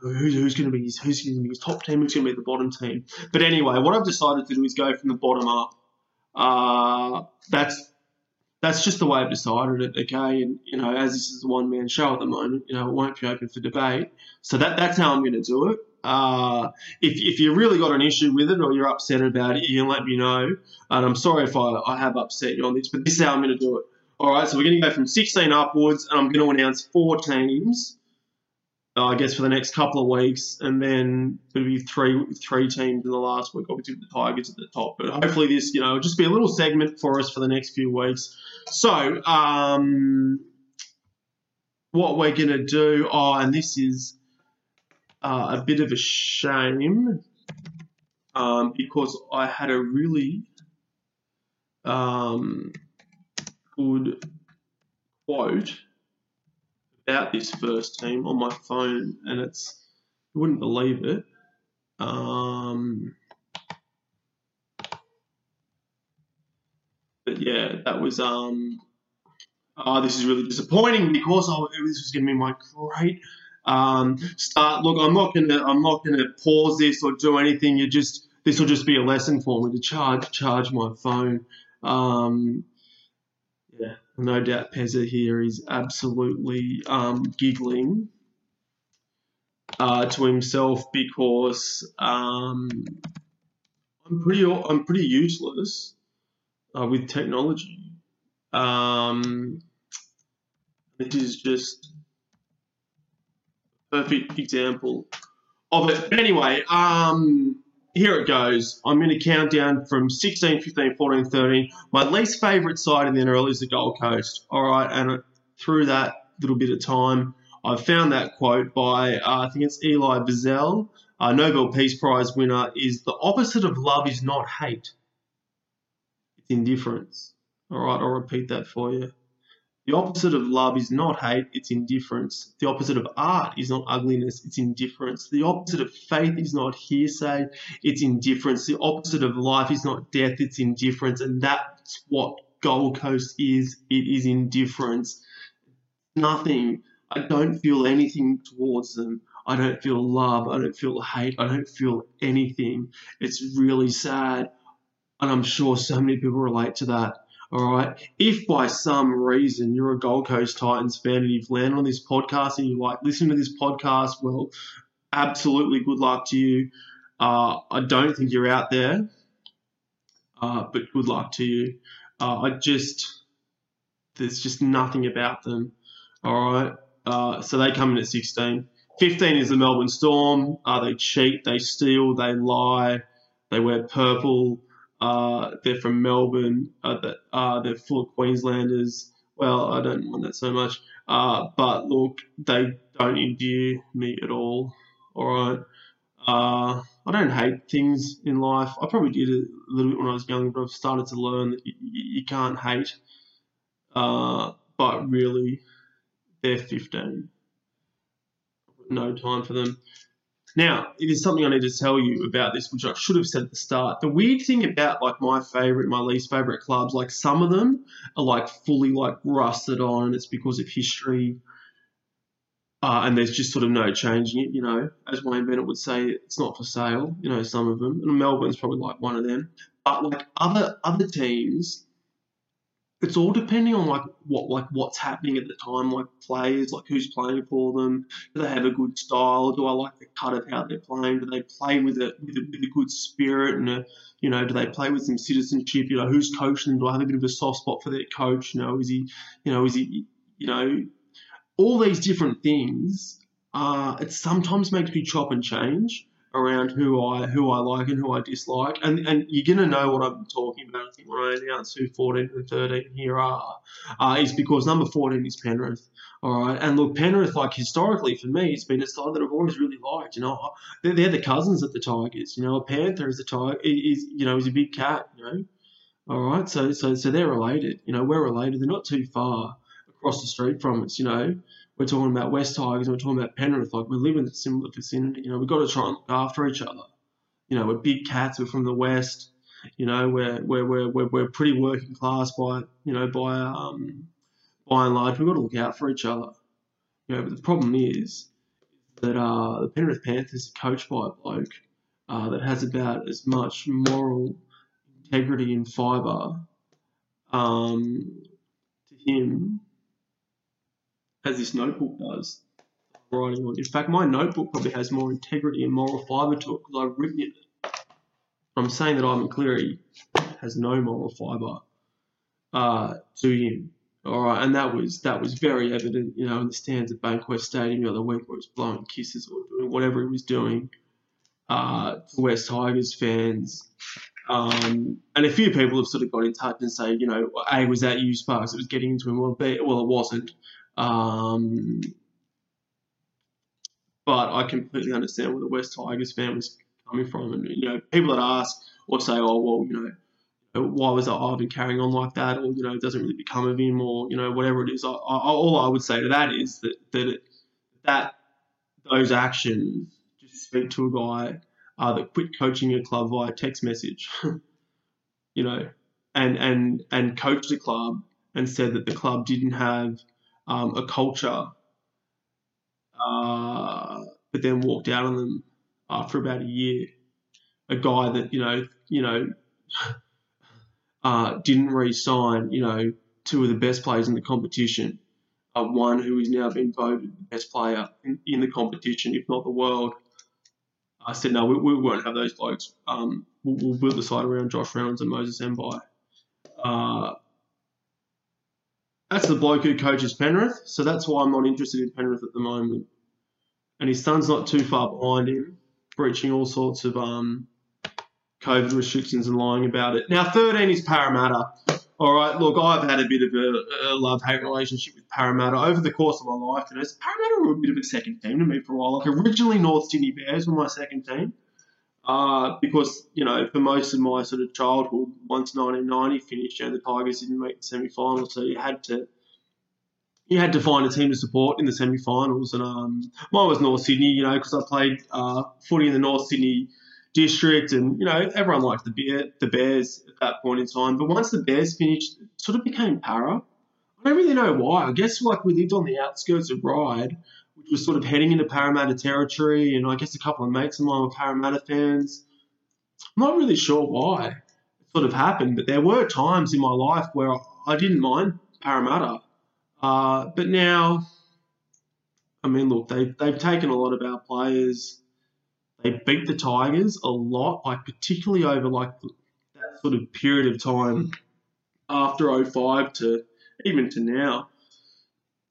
B: who's, who's going to be his, who's going to be his top team, who's going to be the bottom team. But anyway, what I've decided to do is go from the bottom up. Uh, that's that's just the way I've decided it. Okay, and you know, as this is a one man show at the moment, you know, it won't be open for debate. So that that's how I'm going to do it. Uh, if, if you really got an issue with it or you're upset about it, you can let me know. And I'm sorry if I, I have upset you on this, but this is how I'm going to do it. All right, so we're going to go from 16 upwards, and I'm going to announce four teams, uh, I guess, for the next couple of weeks, and then there'll be three three teams in the last week. Obviously, the Tigers at the top, but hopefully this, you know, just be a little segment for us for the next few weeks. So, um, what we're going to do, oh, and this is uh, a bit of a shame um, because I had a really um, good quote about this first team on my phone, and it's you wouldn't believe it. Um, but yeah, that was um. Oh, this is really disappointing because I, this was going to be my great um, start. Look, I'm not gonna I'm not gonna pause this or do anything. You just this will just be a lesson for me to charge charge my phone. Um, no doubt Pezza here is absolutely um, giggling uh, to himself because um, I'm pretty I'm pretty useless uh, with technology. Um, is just a perfect example of it. But anyway, um, here it goes. I'm going to count down from 16, 15, 14, 13. My least favourite side in the NRL is the Gold Coast. All right, and through that little bit of time, I've found that quote by, uh, I think it's Elie Wiesel, a Nobel Peace Prize winner, is the opposite of love is not hate. It's indifference. All right, I'll repeat that for you. The opposite of love is not hate, it's indifference. The opposite of art is not ugliness, it's indifference. The opposite of faith is not hearsay, it's indifference. The opposite of life is not death, it's indifference. And that's what Gold Coast is it is indifference. nothing. I don't feel anything towards them. I don't feel love. I don't feel hate. I don't feel anything. It's really sad. And I'm sure so many people relate to that. All right. If by some reason you're a Gold Coast Titans fan and you've landed on this podcast and you like listening to this podcast, well, absolutely good luck to you. Uh, I don't think you're out there, uh, but good luck to you. Uh, I just, there's just nothing about them. All right. Uh, so they come in at 16. 15 is the Melbourne Storm. Uh, they cheat, they steal, they lie, they wear purple. Uh, they're from Melbourne. Uh, they're full of Queenslanders. Well, I don't mind that so much. but look, they don't endear me at all. All right. Uh, I don't hate things in life. I probably did a little bit when I was younger, but I've started to learn that you, you can't hate. Uh, but really, they're 15. No time for them. Now, it is something I need to tell you about this, which I should have said at the start. The weird thing about like my favorite, my least favorite clubs, like some of them are like fully like rusted on, and it's because of history uh, and there's just sort of no changing it, you know. As Wayne Bennett would say, it's not for sale, you know, some of them. And Melbourne's probably like one of them. But like other other teams, it's all depending on like what like what's happening at the time, like players, like who's playing for them. Do they have a good style? Do I like the cut of how they're playing? Do they play with a with a, with a good spirit and a, you know, do they play with some citizenship? You know, who's coaching? Do I have a bit of a soft spot for their coach? You know, is he, you know, is he, you know, all these different things, uh, it sometimes makes me chop and change around who I who I like and who I dislike. And and you're gonna know what I'm talking about. I think when I announce who 14 and 13 here are, uh, is because number 14 is Penrith. All right, and look, Penrith, like historically for me, it's been a side that I've always really liked. You know, they're, they're the cousins of the Tigers. You know, a panther is a tiger, is you know, is a big cat. You know, all right, so so so they're related. You know, we're related. They're not too far across the street from us. You know, we're talking about West Tigers, and we're talking about Penrith. Like we live in a similar vicinity. You know, we've got to try and look after each other. You know, we're big cats. We're from the west. You know, we're we're we're we're, pretty working class by you know by um by and large. We've got to look out for each other. You know, but the problem is that uh, the Penrith Panthers are coached by a bloke uh, that has about as much moral integrity and fibre um, to him as this notebook does. Writing on. In fact, my notebook probably has more integrity and moral fibre to it because I've written it. I'm saying that Ivan Cleary has no moral fibre uh, to him. All right, and that was that was very evident, you know, in the stands at Bankwest Stadium the other week, where he was blowing kisses or doing whatever he was doing uh, to West Tigers fans. Um, and a few people have sort of got in touch and say, you know, A, was that you, Sparks? It was getting into him. Well, B, well, it wasn't. Um, but I completely understand where the West Tigers fan was coming from. And, you know, people that ask or say, oh, well, you know, why was Ivan carrying on like that? Or, you know, it doesn't really become of him or, you know, whatever it is. I, I, all I would say to that is that, that, it, that those actions just speak to a guy uh, that quit coaching a club via text message, you know, and, and, and coached a club and said that the club didn't have – um, a culture, uh, but then walked out on them after about a year. A guy that you know, you know, uh, didn't re-sign. You know, two of the best players in the competition. Uh, one who has now been voted the best player in, in the competition, if not the world. I said, no, we, we won't have those blokes. Um, we'll, we'll, build the side around Josh Reynolds and Moses Mbye. Uh, that's the bloke who coaches Penrith, so that's why I'm not interested in Penrith at the moment. And his son's not too far behind him, breaching all sorts of um, COVID restrictions and lying about it. Now, 13 is Parramatta. All right, look, I've had a bit of a, a love-hate relationship with Parramatta over the course of my life. And Parramatta were a bit of a second team to me for a while. Like originally, North Sydney Bears were my second team. Uh, because you know, for most of my sort of childhood, once 1990 finished, you know, the Tigers didn't make the semi-final, so you had to you had to find a team to support in the semi-finals. And um, mine was North Sydney, you know, because I played uh, footy in the North Sydney district, and you know, everyone liked the Bear, the Bears at that point in time. But once the Bears finished, sort of became Parra. I don't really know why. I guess like we lived on the outskirts of which was sort of heading into Parramatta territory, and I guess a couple of mates of mine were Parramatta fans. I'm not really sure why it sort of happened, but there were times in my life where I didn't mind Parramatta. Uh, but now, I mean, look, they've, they've taken a lot of our players. They beat the Tigers a lot, like particularly over like that sort of period of time after 05 to even to now.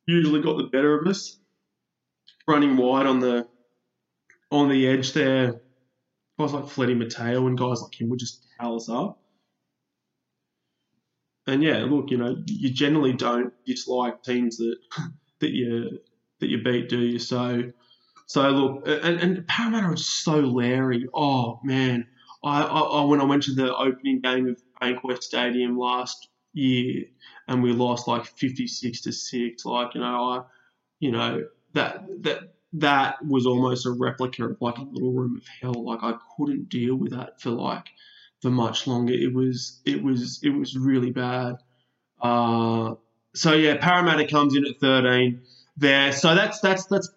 B: Usually got the better of us. Running wide on the on the edge there, guys like Feleti Mateo and guys like him would just towel us up. And yeah, look, you know, you generally don't dislike teams that that you that you beat, do you? So, so look, and, and Parramatta are so leery. Oh man, I, I, when I went to the opening game of Bankwest Stadium last year, and we lost like fifty six to six, like you know, I, you know that that that was almost a replica of like a little room of hell. Like I couldn't deal with that for like for much longer. It was it was it was really bad. Uh, so yeah, Parramatta comes in at 13 there. So that's that's that's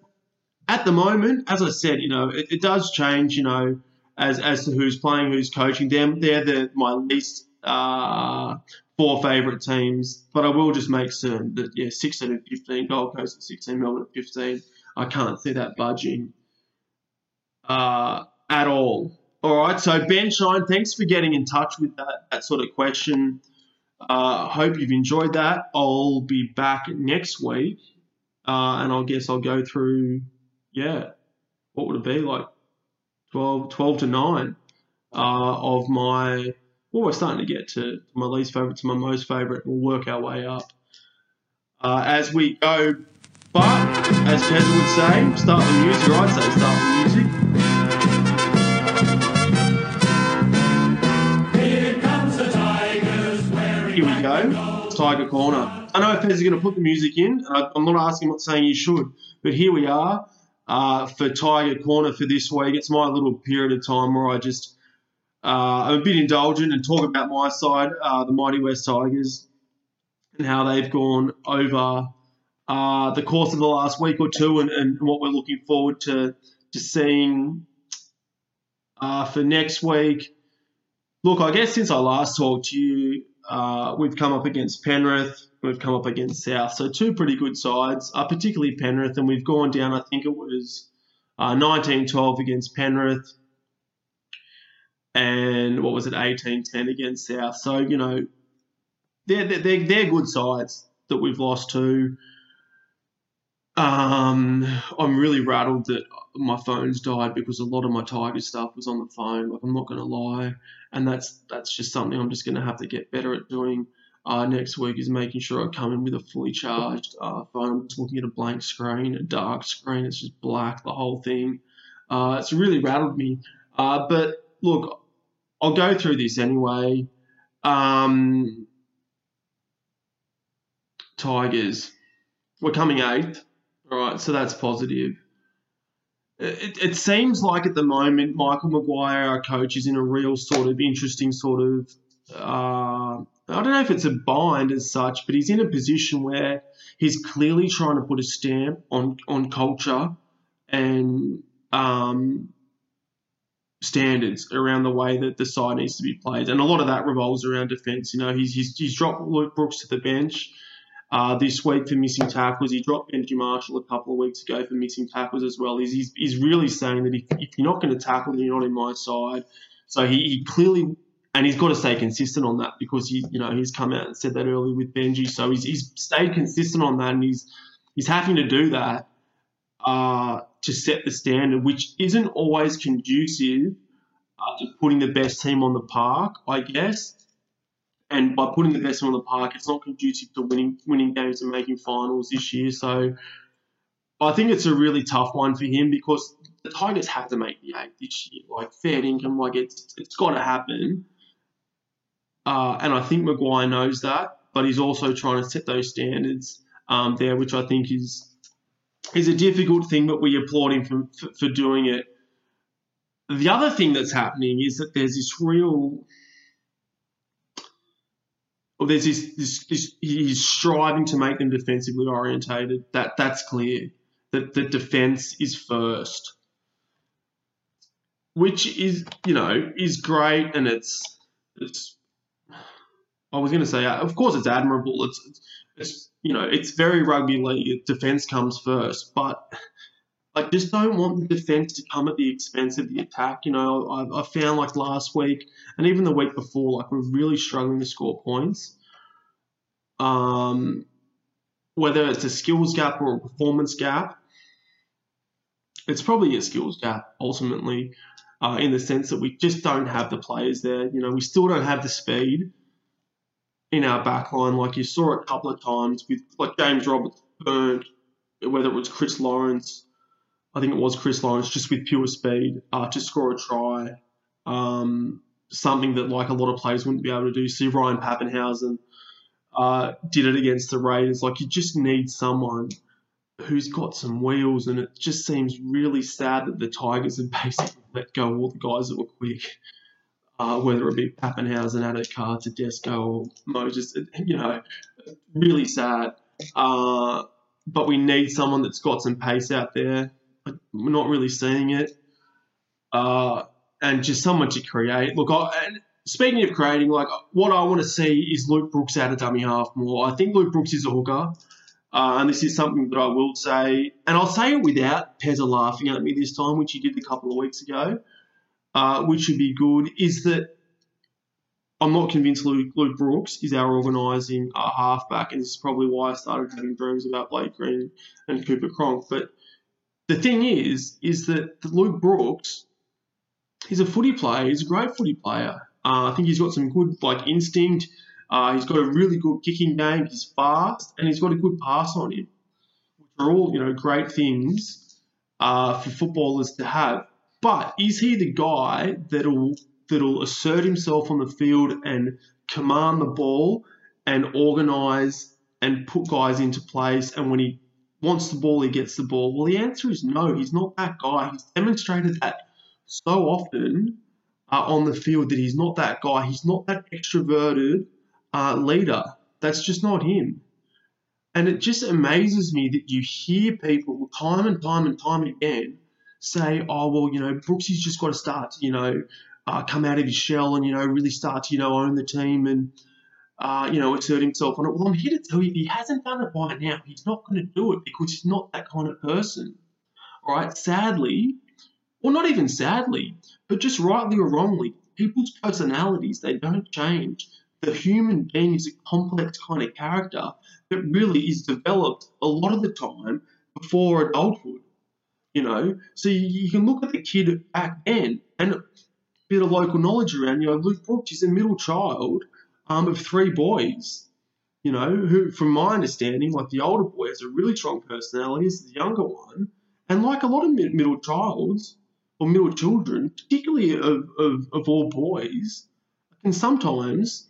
B: at the moment, as I said, you know, it, it does change, you know, as as to who's playing, who's coaching them. They're the my least uh, four favourite teams, but I will just make certain that yeah, 16 and 15, Gold Coast at 16, Melbourne at 15. I can't see that budging uh, at all. All right, so Ben Shine, thanks for getting in touch with that, that sort of question. Uh, hope you've enjoyed that. I'll be back next week, uh, and I guess I'll go through, yeah, what would it be like 12, 12 to 9 uh, of my, well, we're starting to get to my least favourite to my most favourite. We'll work our way up. Uh, as we go, but as Keza would say, start the music, I'd say start the music. Here we go. Tiger Corner. I know if Pez is going to put the music in. I'm not asking, I'm not saying you should, but here we are uh, for Tiger Corner for this week. It's my little period of time where I just I'm a bit indulgent and talk about my side, uh, the Mighty West Tigers, and how they've gone over uh, the course of the last week or two, and, and what we're looking forward to to seeing uh, for next week. Look, I guess since I last talked to you, uh, we've come up against Penrith, we've come up against South, so two pretty good sides, uh, particularly Penrith, and we've gone down. I think it was 19-12 uh, against Penrith, and what was it, 18-10 against South. So you know, they're they're, they're good sides that we've lost to. Um, I'm really rattled that my phone's died because a lot of my Tiger stuff was on the phone. Like I'm not going to lie, and that's that's just something I'm just going to have to get better at doing. Uh, next week is making sure I come in with a fully charged uh, phone. I'm just looking at a blank screen, a dark screen. It's just black, the whole thing. Uh, it's really rattled me. Uh, but look, I'll go through this anyway. Um, Tigers, we're coming eighth. All right, so that's positive. It, it seems like at the moment Michael Maguire, our coach, is in a real sort of interesting sort of. Uh, I don't know if it's a bind as such, but he's in a position where he's clearly trying to put a stamp on on culture and um, standards around the way that the side needs to be played, and a lot of that revolves around defence. You know, he's he's, he's dropped Luke Brooks to the bench uh, this week for missing tackles. He dropped Benji Marshall a couple of weeks ago for missing tackles as well. He's, he's, he's really saying that if, if you're not going to tackle, then you're not in my side. So he, he clearly, and he's got to stay consistent on that because he, you know, he's come out and said that earlier with Benji. So he's, he's stayed consistent on that, and he's he's having to do that uh, to set the standard, which isn't always conducive uh, to putting the best team on the park, I guess and by putting the best team on the park, it's not conducive to winning winning games and making finals this year. So I think it's a really tough one for him because the Tigers have to make the eight this year. Like fair income, like it's it's got to happen. Uh, and I think Maguire knows that, but he's also trying to set those standards um, there, which I think is is a difficult thing, but we applaud him for, for, doing it. The other thing that's happening is that there's this real well, there's this, this, this, he's striving to make them defensively orientated. That that's clear. That the defense is first, which is you know is great, and it's it's. I was going to say, of course, it's admirable. It's, it's it's you know it's very rugby league. Defense comes first, but I just don't want the defense to come at the expense of the attack. You know, I, I found like last week and even the week before, like we're really struggling to score points. Um, whether it's a skills gap or a performance gap, it's probably a skills gap ultimately, uh, in the sense that we just don't have the players there. You know, we still don't have the speed in our backline. Like you saw a couple of times with like James Roberts burned, whether it was Chris Lawrence I think it was Chris Lawrence, just with pure speed uh, to score a try. Um, something that like a lot of players wouldn't be able to do. See Ryan Papenhuyzen uh, did it against the Raiders. Like you just need someone who's got some wheels, and it just seems really sad that the Tigers have basically let go all the guys that were quick. Uh, whether it be Addo-Carr, Tedesco, or Moses, you know, really sad. Uh, but we need someone that's got some pace out there. We're not really seeing it. Uh, and just someone to create. Look, I, speaking of creating, like what I want to see is Luke Brooks out of dummy half more. I think Luke Brooks is a hooker. Uh, and this is something that I will say, and I'll say it without Pezza laughing at me this time, which he did a couple of weeks ago, uh, which would be good, is that I'm not convinced Luke, Luke Brooks is our organising uh, halfback, and this is probably why I started having dreams about Blake Green and Cooper Cronk. But the thing is, is that Luke Brooks, he's a footy player. He's a great footy player. Uh, I think he's got some good like instinct. Uh, he's got a really good kicking game. He's fast, and he's got a good pass on him, which are all you know great things uh, for footballers to have. But is he the guy that'll that'll assert himself on the field and command the ball and organise and put guys into place? And when he wants the ball, he gets the ball? Well, the answer is no. He's not that guy. He's demonstrated that so often uh, on the field that he's not that guy. He's not that extroverted uh, leader. That's just not him. And it just amazes me that you hear people time and time and time again say, oh, well, you know, Brooksy's just got to start you know, uh, come out of his shell and, you know, really start to, you know, own the team and, uh, you know, assert himself on it. Well, I'm here to tell you, if he hasn't done it by now, he's not going to do it because he's not that kind of person. All right, sadly, or not even sadly, but just rightly or wrongly, people's personalities, they don't change. The human being is a complex kind of character that really is developed a lot of the time before adulthood. You know, so you, you can look at the kid back then and a bit of local knowledge around, you know, Luke Brooks is a middle child um, of three boys, you know, who, from my understanding, like the older boy has a really strong personality, is the younger one, and like a lot of middle childs or middle children, particularly of, of, of all boys, can sometimes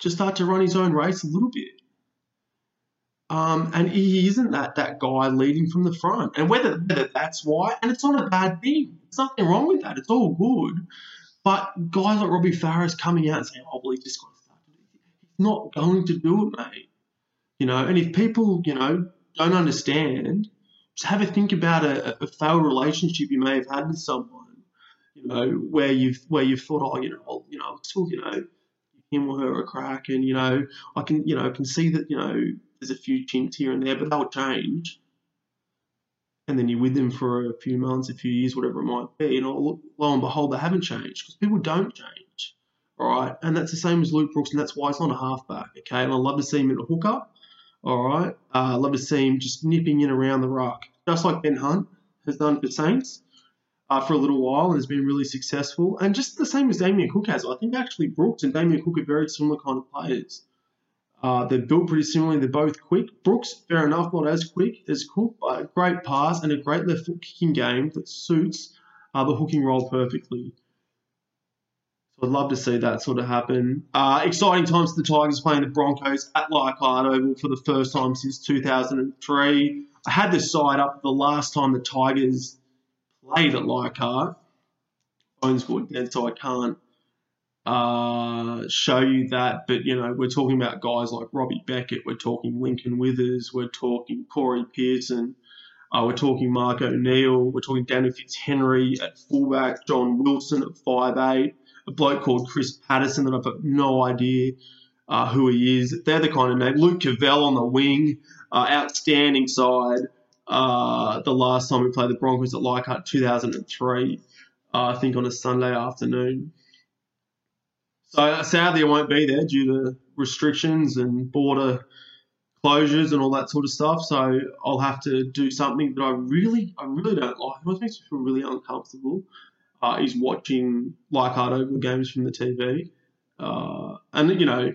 B: just start to run his own race a little bit. Um, and he isn't that that guy leading from the front. And whether, whether that's why, and it's not a bad thing. There's nothing wrong with that. It's all good. But guys like Robbie Farah coming out and saying, "Oh, well, just got to start," he's not going to do it, mate. You know, and if people, you know, don't understand, just have a think about a, a failed relationship you may have had with someone, you know, where you've where you've thought, oh, you know, I'll, you know, I'll still, you know, him or her a crack, and you know, I can, you know, can see that, you know, there's a few chinks here and there, but they'll change. And then you're with them for a few months, a few years, whatever it might be, and lo and behold, they haven't changed because people don't change. All right, and that's the same as Luke Brooks, and that's why he's not a halfback. Okay, and I love to see him in a hooker. All right, uh, love to see him just nipping in around the ruck, just like Ben Hunt has done for Saints uh, for a little while and has been really successful, and just the same as Damien Cook has. I think actually Brooks and Damien Cook are very similar kind of players. Uh, they're built pretty similarly. They're both quick. Brooks, fair enough, not as quick as Cook, but a great pass and a great left foot kicking game that suits uh, the hooking role perfectly. So I'd love to see that sort of happen. Uh, exciting times for the Tigers playing the Broncos at Leichhardt Oval for the first time since 2003. I had this side up the last time the Tigers played at Leichhardt. Phone's good dead, so I can't uh, show you that. But, you know, we're talking about guys like Robbie Beckett, we're talking Lincoln Withers, we're talking Corey Pearson, uh, we're talking Mark O'Neill, we're talking Daniel Fitzhenry at fullback, John Wilson at five eight, a bloke called Chris Patterson that I've got no idea uh, who he is. They're the kind of name. Luke Covell on the wing, uh, outstanding side. Uh, the last time we played the Broncos at Leichhardt, 2003, uh, I think on a Sunday afternoon. So sadly, I won't be there due to restrictions and border closures and all that sort of stuff. So I'll have to do something that I really, I really don't like. It makes me feel really uncomfortable. Uh, is watching Leichhardt Oval games from the TV, uh, and you know,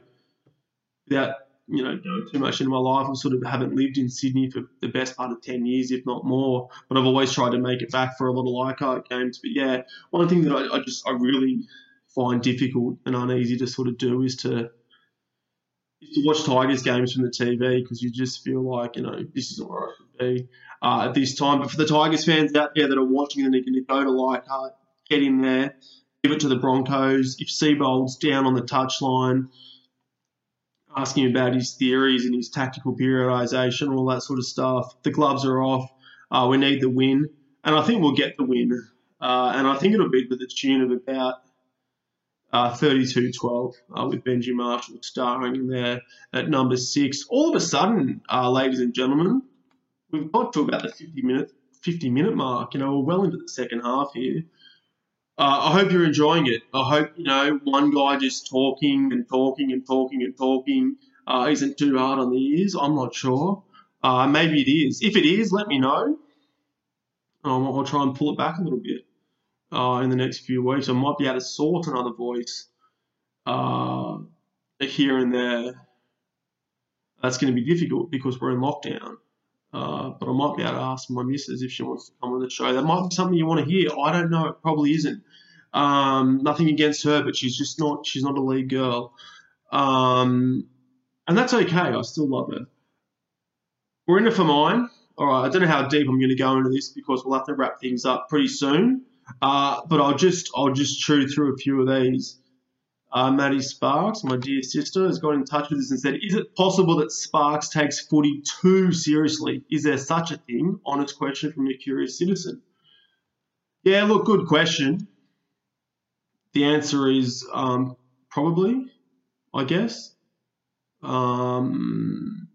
B: without you know too much into my life, I sort of haven't lived in Sydney for the best part of ten years, if not more. But I've always tried to make it back for a lot of Leichhardt games. But yeah, one thing that I, I just I really find difficult and uneasy to sort of do is to is to watch Tigers games from the TV because you just feel like you know this isn't where I should be uh, at this time. But for the Tigers fans out there that are watching and are going to go to Leichhardt, get in there, give it to the Broncos. If Seibold's down on the touchline, asking about his theories and his tactical periodisation, all that sort of stuff. The gloves are off. Uh, we need the win, and I think we'll get the win. Uh, and I think it'll be to the tune of about uh, 32-12 uh, with Benji Marshall starring there at number six. All of a sudden, uh, ladies and gentlemen, we've got to about the 50 minute 50 minute mark. You know, we're well into the second half here. Uh, I hope you're enjoying it. I hope you know one guy just talking and talking and talking and talking uh, isn't too hard on the ears. I'm not sure. Uh, maybe it is. If it is, let me know. Um, I'll try and pull it back a little bit uh, in the next few weeks. I might be able to sort another voice uh, here and there. That's going to be difficult because we're in lockdown. Uh, but I might be able to ask my missus if she wants to come on the show. That might be something you want to hear. I don't know. It probably isn't. Um, nothing against her, but she's just not. She's not a lead girl, um, and that's okay. I still love her. We're in it for mine. All right. I don't know how deep I'm going to go into this because we'll have to wrap things up pretty soon. Uh, but I'll just I'll just chew through a few of these. Uh, Maddie Sparks, my dear sister, has got in touch with us and said, Is it possible that Sparks takes footy too seriously? Is there such a thing? Honest question from a curious citizen. Yeah, look, good question. The answer is um, probably, I guess. Um,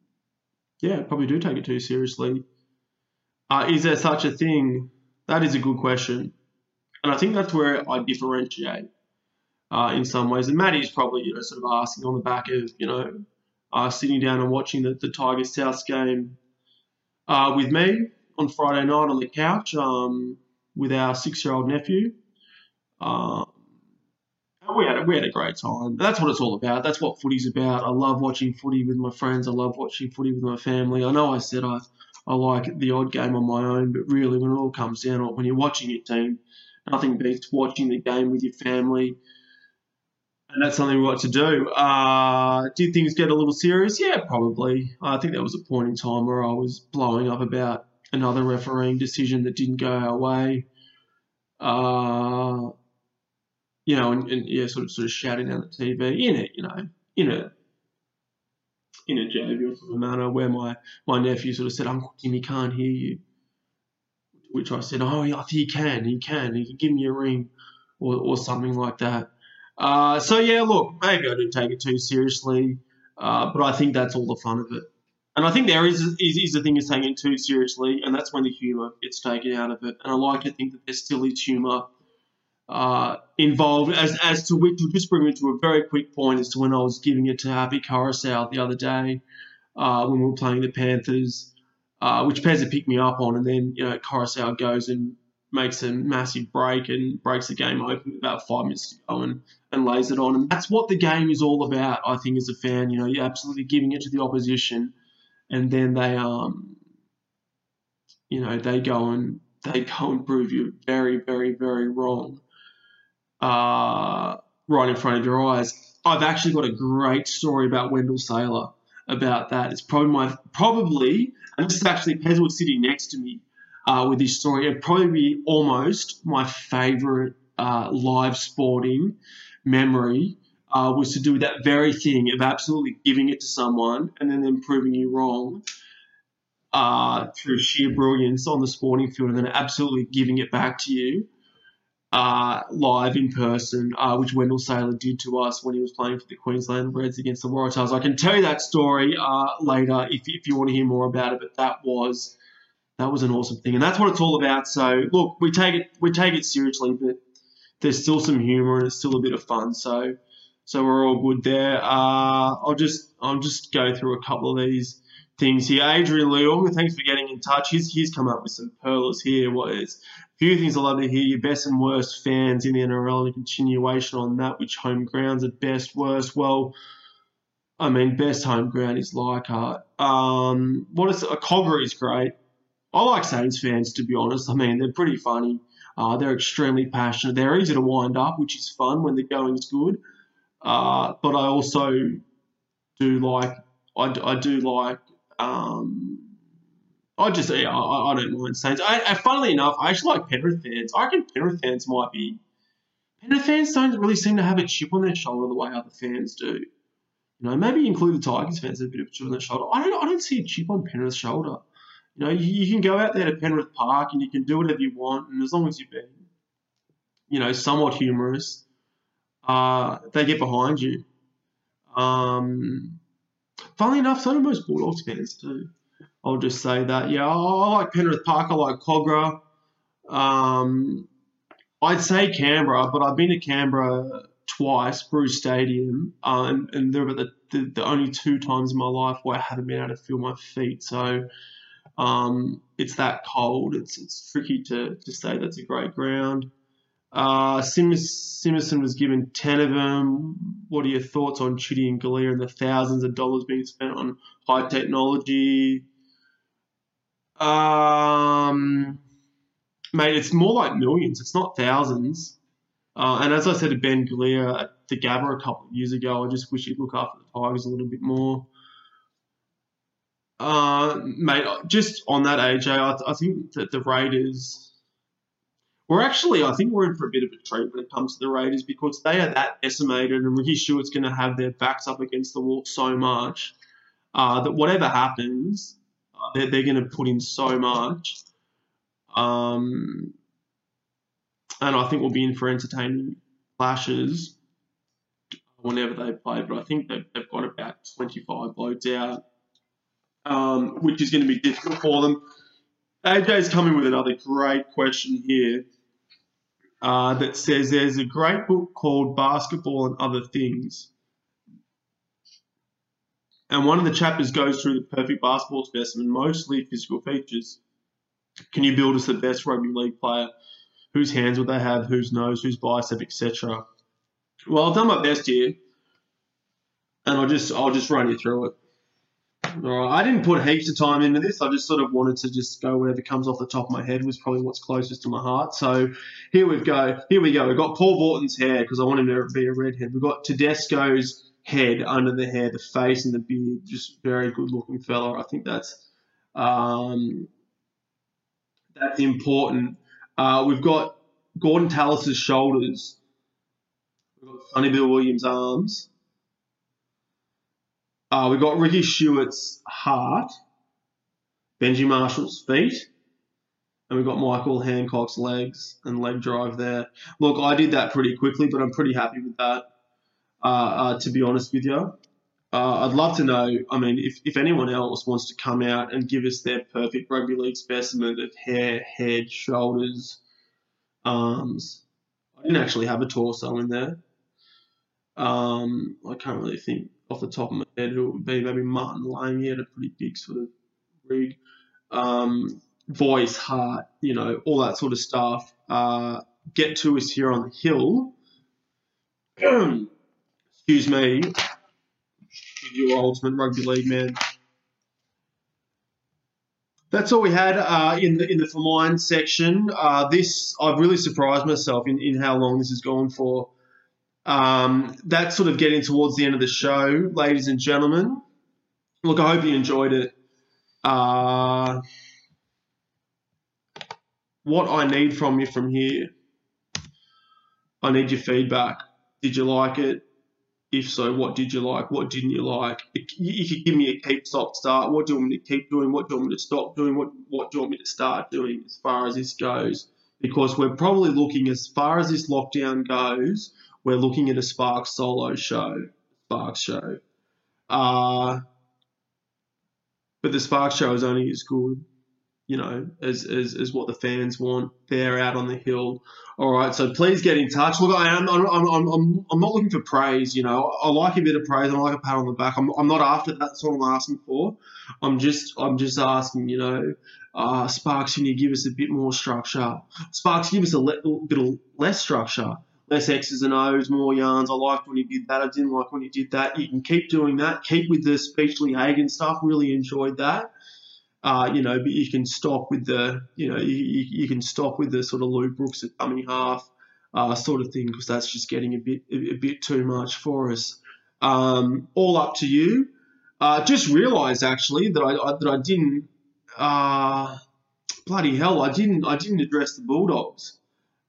B: yeah, probably do take it too seriously. Uh, is there such a thing? That is a good question. And I think that's where I differentiate uh, in some ways. And Maddie's probably, you know, sort of asking on the back of, you know, uh, sitting down and watching the, the Tigers South game uh, with me on Friday night on the couch um, with our six year old nephew. Um, we had, a, we had a great time. That's what it's all about. That's what footy's about. I love watching footy with my friends. I love watching footy with my family. I know I said I, I like the odd game on my own, but really, when it all comes down, when you're watching your team, nothing beats watching the game with your family and that's something we got to do. Uh, did things get a little serious? Yeah, probably. I think there was a point in time where I was blowing up about another refereeing decision that didn't go our way. Uh, you know, and, and, yeah, sort of sort of shouting down the TV in it, you know, in a in a jovial sort of manner where my, my nephew sort of said, Uncle he can't hear you. Which I said, Oh, he can, he can, he can give me a ring or, or something like that. Uh, so yeah, look, maybe I didn't take it too seriously, uh, but I think that's all the fun of it. And I think there is is, is the thing is taking it too seriously, and that's when the humour gets taken out of it. And I like to think that there still is humour uh, involved, as as to which will just bring me to a very quick point as to when I was giving it to Api Koroisau the other day uh, when we were playing the Panthers, uh, which Pezza picked me up on, and then you know Koroisau goes and makes a massive break and breaks the game open about five minutes to go and, and lays it on. And that's what the game is all about, I think, as a fan. You know, you're absolutely giving it to the opposition, and then they, um, you know, they go and they go and prove you very, very, very wrong, uh, right in front of your eyes. I've actually got a great story about Wendell Sailor about that. It's probably my probably, and this is actually Pez sitting next to me uh, with this story. It'd probably be almost my favourite uh, live sporting memory uh, was to do that very thing of absolutely giving it to someone and then them proving you wrong uh, through sheer brilliance on the sporting field and then absolutely giving it back to you uh, live in person, uh, which Wendell Sailor did to us when he was playing for the Queensland Reds against the Waratahs. I can tell you that story uh, later if, if you want to hear more about it, but that was that was an awesome thing, and that's what it's all about. So look, we take it we take it seriously, but there's still some humour and it's still a bit of fun. So so we're all good there. Uh, I'll just I'll just go through a couple of these things here. Adrian Leong, thanks for getting in touch. He's, he's come up with some pearls here. What is a few things I'd love to hear your best and worst fans in the NRL and a continuation on that, which home grounds are best, worst. Well, I mean, best home ground is Leichhardt. Um, what is a Kogarah is great. I like Saints fans to be honest. I mean, they're pretty funny. Uh, they're extremely passionate. They're easy to wind up, which is fun when the going's good. Uh, but I also do like I, I do like um, I just I, I don't mind Saints. I, I, funnily enough, I actually like Penrith fans. I reckon Penrith fans might be Penrith fans don't really seem to have a chip on their shoulder the way other fans do. You know, maybe include the Tigers fans a bit of a chip on their shoulder. I don't I don't see a chip on Penrith's shoulder. You know, you, you can go out there to Penrith Park and you can do whatever you want, and as long as you've been, you know, somewhat humorous, uh, they get behind you. Um, funnily enough, so do most Bulldogs fans too. I'll just say that. Yeah, I, like Penrith Park. I like Kogarah. Um, I'd say Canberra, but I've been to Canberra twice, Bruce Stadium, uh, and, and they're the, the, the, only two times in my life where I haven't been able to feel my feet. So um, it's that cold. It's it's tricky to, to say that's a great ground. Uh, Simerson was given 10 of them. What are your thoughts on Chitty and Galea and the thousands of dollars being spent on high technology? Um, mate, it's more like millions. It's not thousands. Uh, and as I said to Ben Galea at the Gabba a couple of years ago, I just wish he'd look after the Tigers a little bit more. Uh, mate, just on that, AJ, I, I think that the Raiders we're actually, I think we're in for a bit of a treat when it comes to the Raiders because they are that decimated, and Ricky Stuart's going to have their backs up against the wall so much uh, that whatever happens, uh, they're, they're going to put in so much. Um, and I think we'll be in for entertaining clashes whenever they play. But I think they've, they've got about 25 blokes out, um, which is going to be difficult for them. AJ's coming with another great question here uh, that says there's a great book called Basketball and Other Things. And one of the chapters goes through the perfect basketball specimen, mostly physical features. Can you build us the best rugby league player? Whose hands would they have? Whose nose? Whose bicep, etc. Well, I've done my best here, and I'll just I'll just run you through it. All right. I didn't put heaps of time into this. I just sort of wanted to just go whatever comes off the top of my head was probably what's closest to my heart. So here we go. Here we go. We've got Paul Vautin's hair because I want him to be a redhead. We've got Tedesco's head under the hair, the face and the beard. Just very good looking fella. I think that's um, that's important. Uh, we've got Gordon Tallis's shoulders. We've got Sonny Bill Williams' arms. Uh, we got Ricky Stuart's heart, Benji Marshall's feet, and we've got Michael Hancock's legs and leg drive there. Look, I did that pretty quickly, but I'm pretty happy with that. Uh, uh, to be honest with you, uh, I'd love to know. I mean, if, if anyone else wants to come out and give us their perfect rugby league specimen of hair, head, shoulders, arms. I didn't actually have a torso in there. Um, I can't really think off the top of my head who it would be maybe Martin Lang. He had a pretty big sort of rig. Um, voice, heart, you know, all that sort of stuff. Uh, get to us here on the hill. Excuse me. Your ultimate rugby league man. That's all we had uh, in the in the for mine section. Uh, this I've really surprised myself in, in how long this has gone for. Um, that's sort of getting towards the end of the show, ladies and gentlemen. Look, I hope you enjoyed it. Uh, what I need from you from here. I need your feedback. Did you like it? If so, what did you like? What didn't you like? You could give me a keep, stop, start. What do you want me to keep doing? What do you want me to stop doing? What What do you want me to start doing as far as this goes? Because we're probably looking as far as this lockdown goes, we're looking at a Sparks solo show, Sparks show. Uh, but the Sparks show is only as good you know, as, as, as what the fans want. They're out on the hill. All right, so please get in touch. Look, I am, I'm, I'm, I'm, I'm not looking for praise, you know. I like a bit of praise. I like a pat on the back. I'm, I'm not after that. That's what I'm asking for. I'm just, I'm just asking, you know, uh, Sparks, can you give us a bit more structure? Sparks, give us a le- bit less structure. Less X's and O's, more yarns. I liked when you did that. I didn't like when you did that. You can keep doing that. Keep with the Speechley Hagan stuff. Really enjoyed that. Uh, you know, but you can stop with the, you know, you, you can stop with the sort of Luke Brooks at dummy half uh, sort of thing because that's just getting a bit a, a bit too much for us. Um, all up to you. Uh, just realised actually that I, I, that I didn't. Uh, bloody hell, I didn't I didn't address the Bulldogs.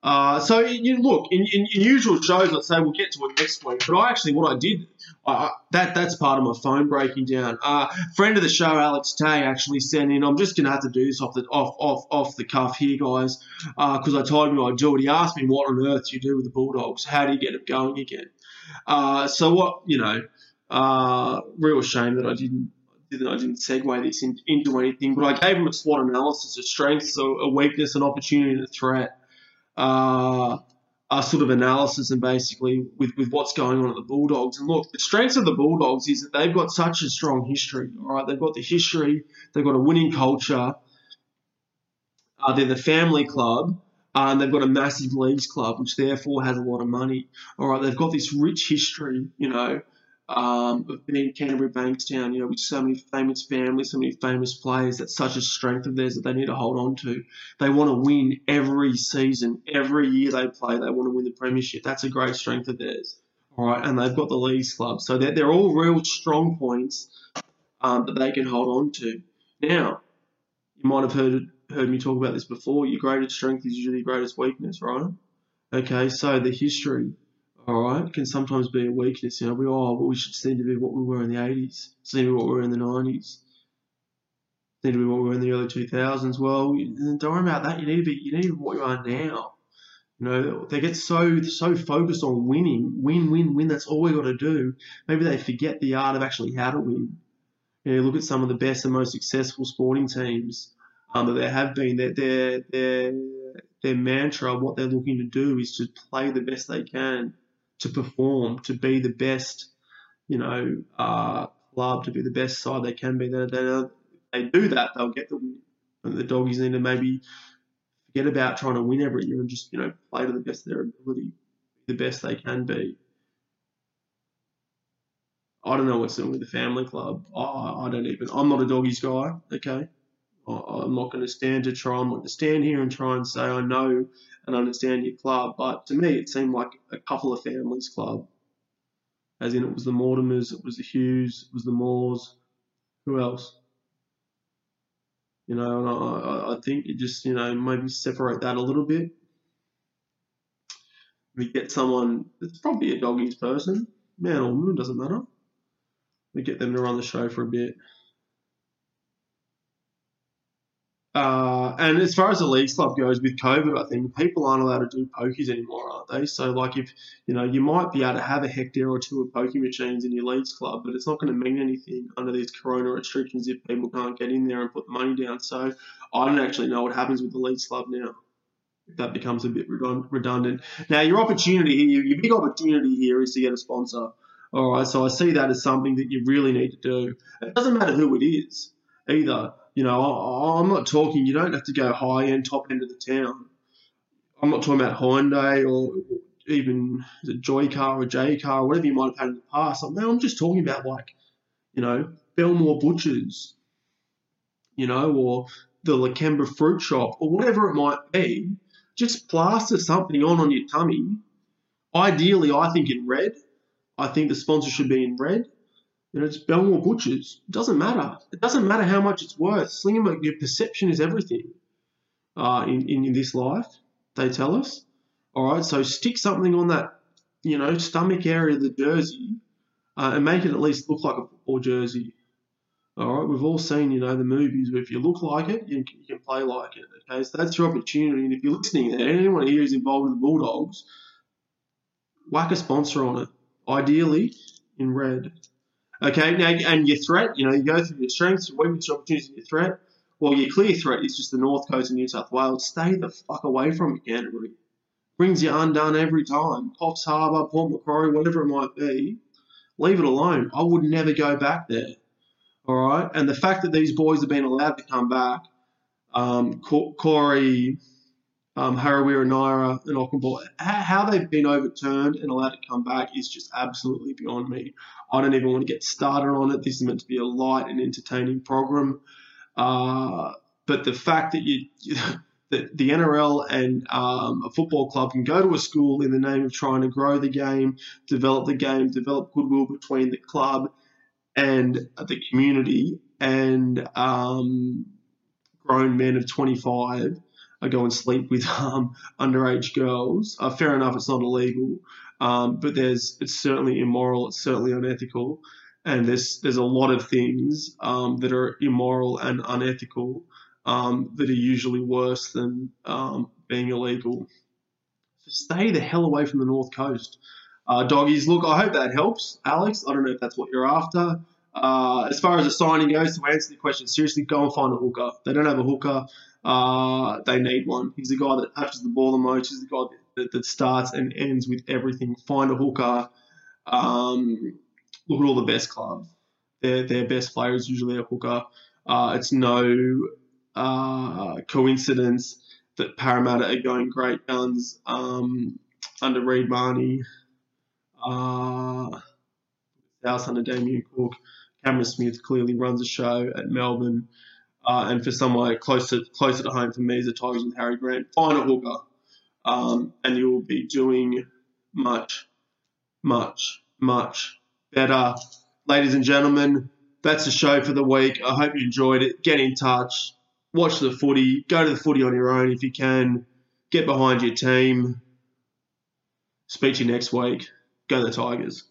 B: Uh, so you look in, in, in, usual shows, I'd say we'll get to it next week. But I actually, what I did, I, that that's part of my phone breaking down. Uh, friend of the show, Alex Tay, actually sent in. I'm just gonna have to do this off the off off off the cuff here, guys, because uh, I told him I'd do it. He asked me what on earth do you do with the Bulldogs? How do you get it going again? Uh, so what you know, uh, real shame that I didn't that I didn't segue this in, into anything. But I gave him a SWOT analysis, a strength, a, a weakness, an opportunity, and a threat uh, sort of analysis and basically with, with what's going on at the Bulldogs. And look, the strengths of the Bulldogs is that they've got such a strong history. All right, they've got the history, they've got a winning culture. Uh, they're the family club. Uh, and they've got a massive leagues club, which therefore has a lot of money. All right, they've got this rich history, you know, um, of being Canterbury Bankstown, you know, with so many famous families, so many famous players. That's such a strength of theirs that they need to hold on to. They want to win every season, every year they play. They want to win the premiership. That's a great strength of theirs. All right, and they've got the leagues club, so they're, they're all real strong points um, that they can hold on to. Now, you might have heard heard me talk about this before. Your greatest strength is usually your greatest weakness, right? Okay, so the history all right, can sometimes be a weakness. You know, we oh, well, we should seem to be what we were in the 80s, seem to be what we were in the 90s, seem to be what we were in the early 2000s. Well, don't worry about that. You need to be, you need to be what you are now. You know, they get so so focused on winning, win, win, win. That's all we got to do. Maybe they forget the art of actually how to win. You know, look at some of the best and most successful sporting teams um, that there have been. Their their their their mantra, what they're looking to do, is to play the best they can to perform, to be the best, you know, uh, club, to be the best side they can be. They, they, they do that, they'll get the win. And the doggies need to maybe forget about trying to win every year and just, you know, play to the best of their ability, the best they can be. I don't know what's doing with the family club. I, I don't even. I'm not a doggies guy. Okay, I, am not going to stand to try. I'm not going to stand here and try and say I know and understand your club. But to me, it seemed like a couple of families club. As in, it was the Mortimers, it was the Hughes, it was the Moores. Who else? You know, and I, I think you just, you know, maybe separate that a little bit. We get someone that's probably a doggies person, man or woman, doesn't matter. We get them to run the show for a bit. Uh, and as far as the league stuff goes with COVID, I think people aren't allowed to do pokies anymore, aren't they? So, like, if you know, you might be able to have a hectare or two of pokie machines in your leagues club, but it's not going to mean anything under these corona restrictions if people can't get in there and put the money down. So, I don't actually know what happens with the leagues club now. That becomes a bit redundant. Now, your opportunity here, your big opportunity here is to get a sponsor. All right, so I see that as something that you really need to do. It doesn't matter who it is either. You know, I'm not talking. You don't have to go high end, top end of the town. I'm not talking about Hyundai or even the Joy car or J car or whatever you might have had in the past. Like, I'm just talking about like, you know, Belmore Butchers, you know, or the Lakemba Fruit Shop or whatever it might be. Just plaster something on on your tummy. Ideally, I think in red. I think the sponsor should be in red. You know, it's Belmore Butchers. It doesn't matter. It doesn't matter how much it's worth. Slingerman, your perception is everything uh, in, in, in this life, they tell us. All right, so stick something on that, you know, stomach area of the jersey, uh, and make it at least look like a football jersey. All right, we've all seen, you know, the movies where if you look like it, you can, you can play like it. Okay, so that's your opportunity. And if you're listening there, anyone here is involved with the Bulldogs, whack a sponsor on it, ideally in red. Okay, now and your threat, you know, you go through your strengths, your weaknesses, your opportunities, and your threat. Well, your clear threat is just the North Coast of New South Wales. Stay the fuck away from it, Canterbury. Brings you undone every time. Coffs Harbour, Port Macquarie, whatever it might be. Leave it alone. I would never go back there. All right, and the fact that these boys have been allowed to come back, um, Corey, um, Harawira, Naera, and Okunbor, how they've been overturned and allowed to come back is just absolutely beyond me. I don't even want to get started on it. This is meant to be a light and entertaining program, uh, but the fact that you, that the NRL and um, a football club can go to a school in the name of trying to grow the game, develop the game, develop goodwill between the club and the community and um, grown men of 25 are go and sleep with um, underage girls. Uh, fair enough, it's not illegal, um, but there's it's certainly immoral. It's certainly unethical, and there's there's a lot of things um, that are immoral and unethical um, that are usually worse than um, being illegal. So stay the hell away from the north coast. Uh, doggies, look, I hope that helps, Alex. I don't know if that's what you're after. Uh, as far as the signing goes, to answer the question seriously, go and find a hooker. They don't have a hooker. Uh, they need one. He's the guy that touches the ball the most. He's the guy that, that starts and ends with everything. Find a hooker. Um, look at all the best clubs. Their, their best player is usually a hooker. Uh, it's no uh, coincidence that Parramatta are going great guns um, under Reed Mahoney. Uh, South under Damien Cook. Cameron Smith clearly runs a show at Melbourne. Uh, and for somewhere closer closer to home for me the Tigers and Harry Grant. Find a hooker, um, and you will be doing much, much, much better. Ladies and gentlemen, that's the show for the week. I hope you enjoyed it. Get in touch. Watch the footy. Go to the footy on your own if you can. Get behind your team. Speak to you next week. Go the Tigers.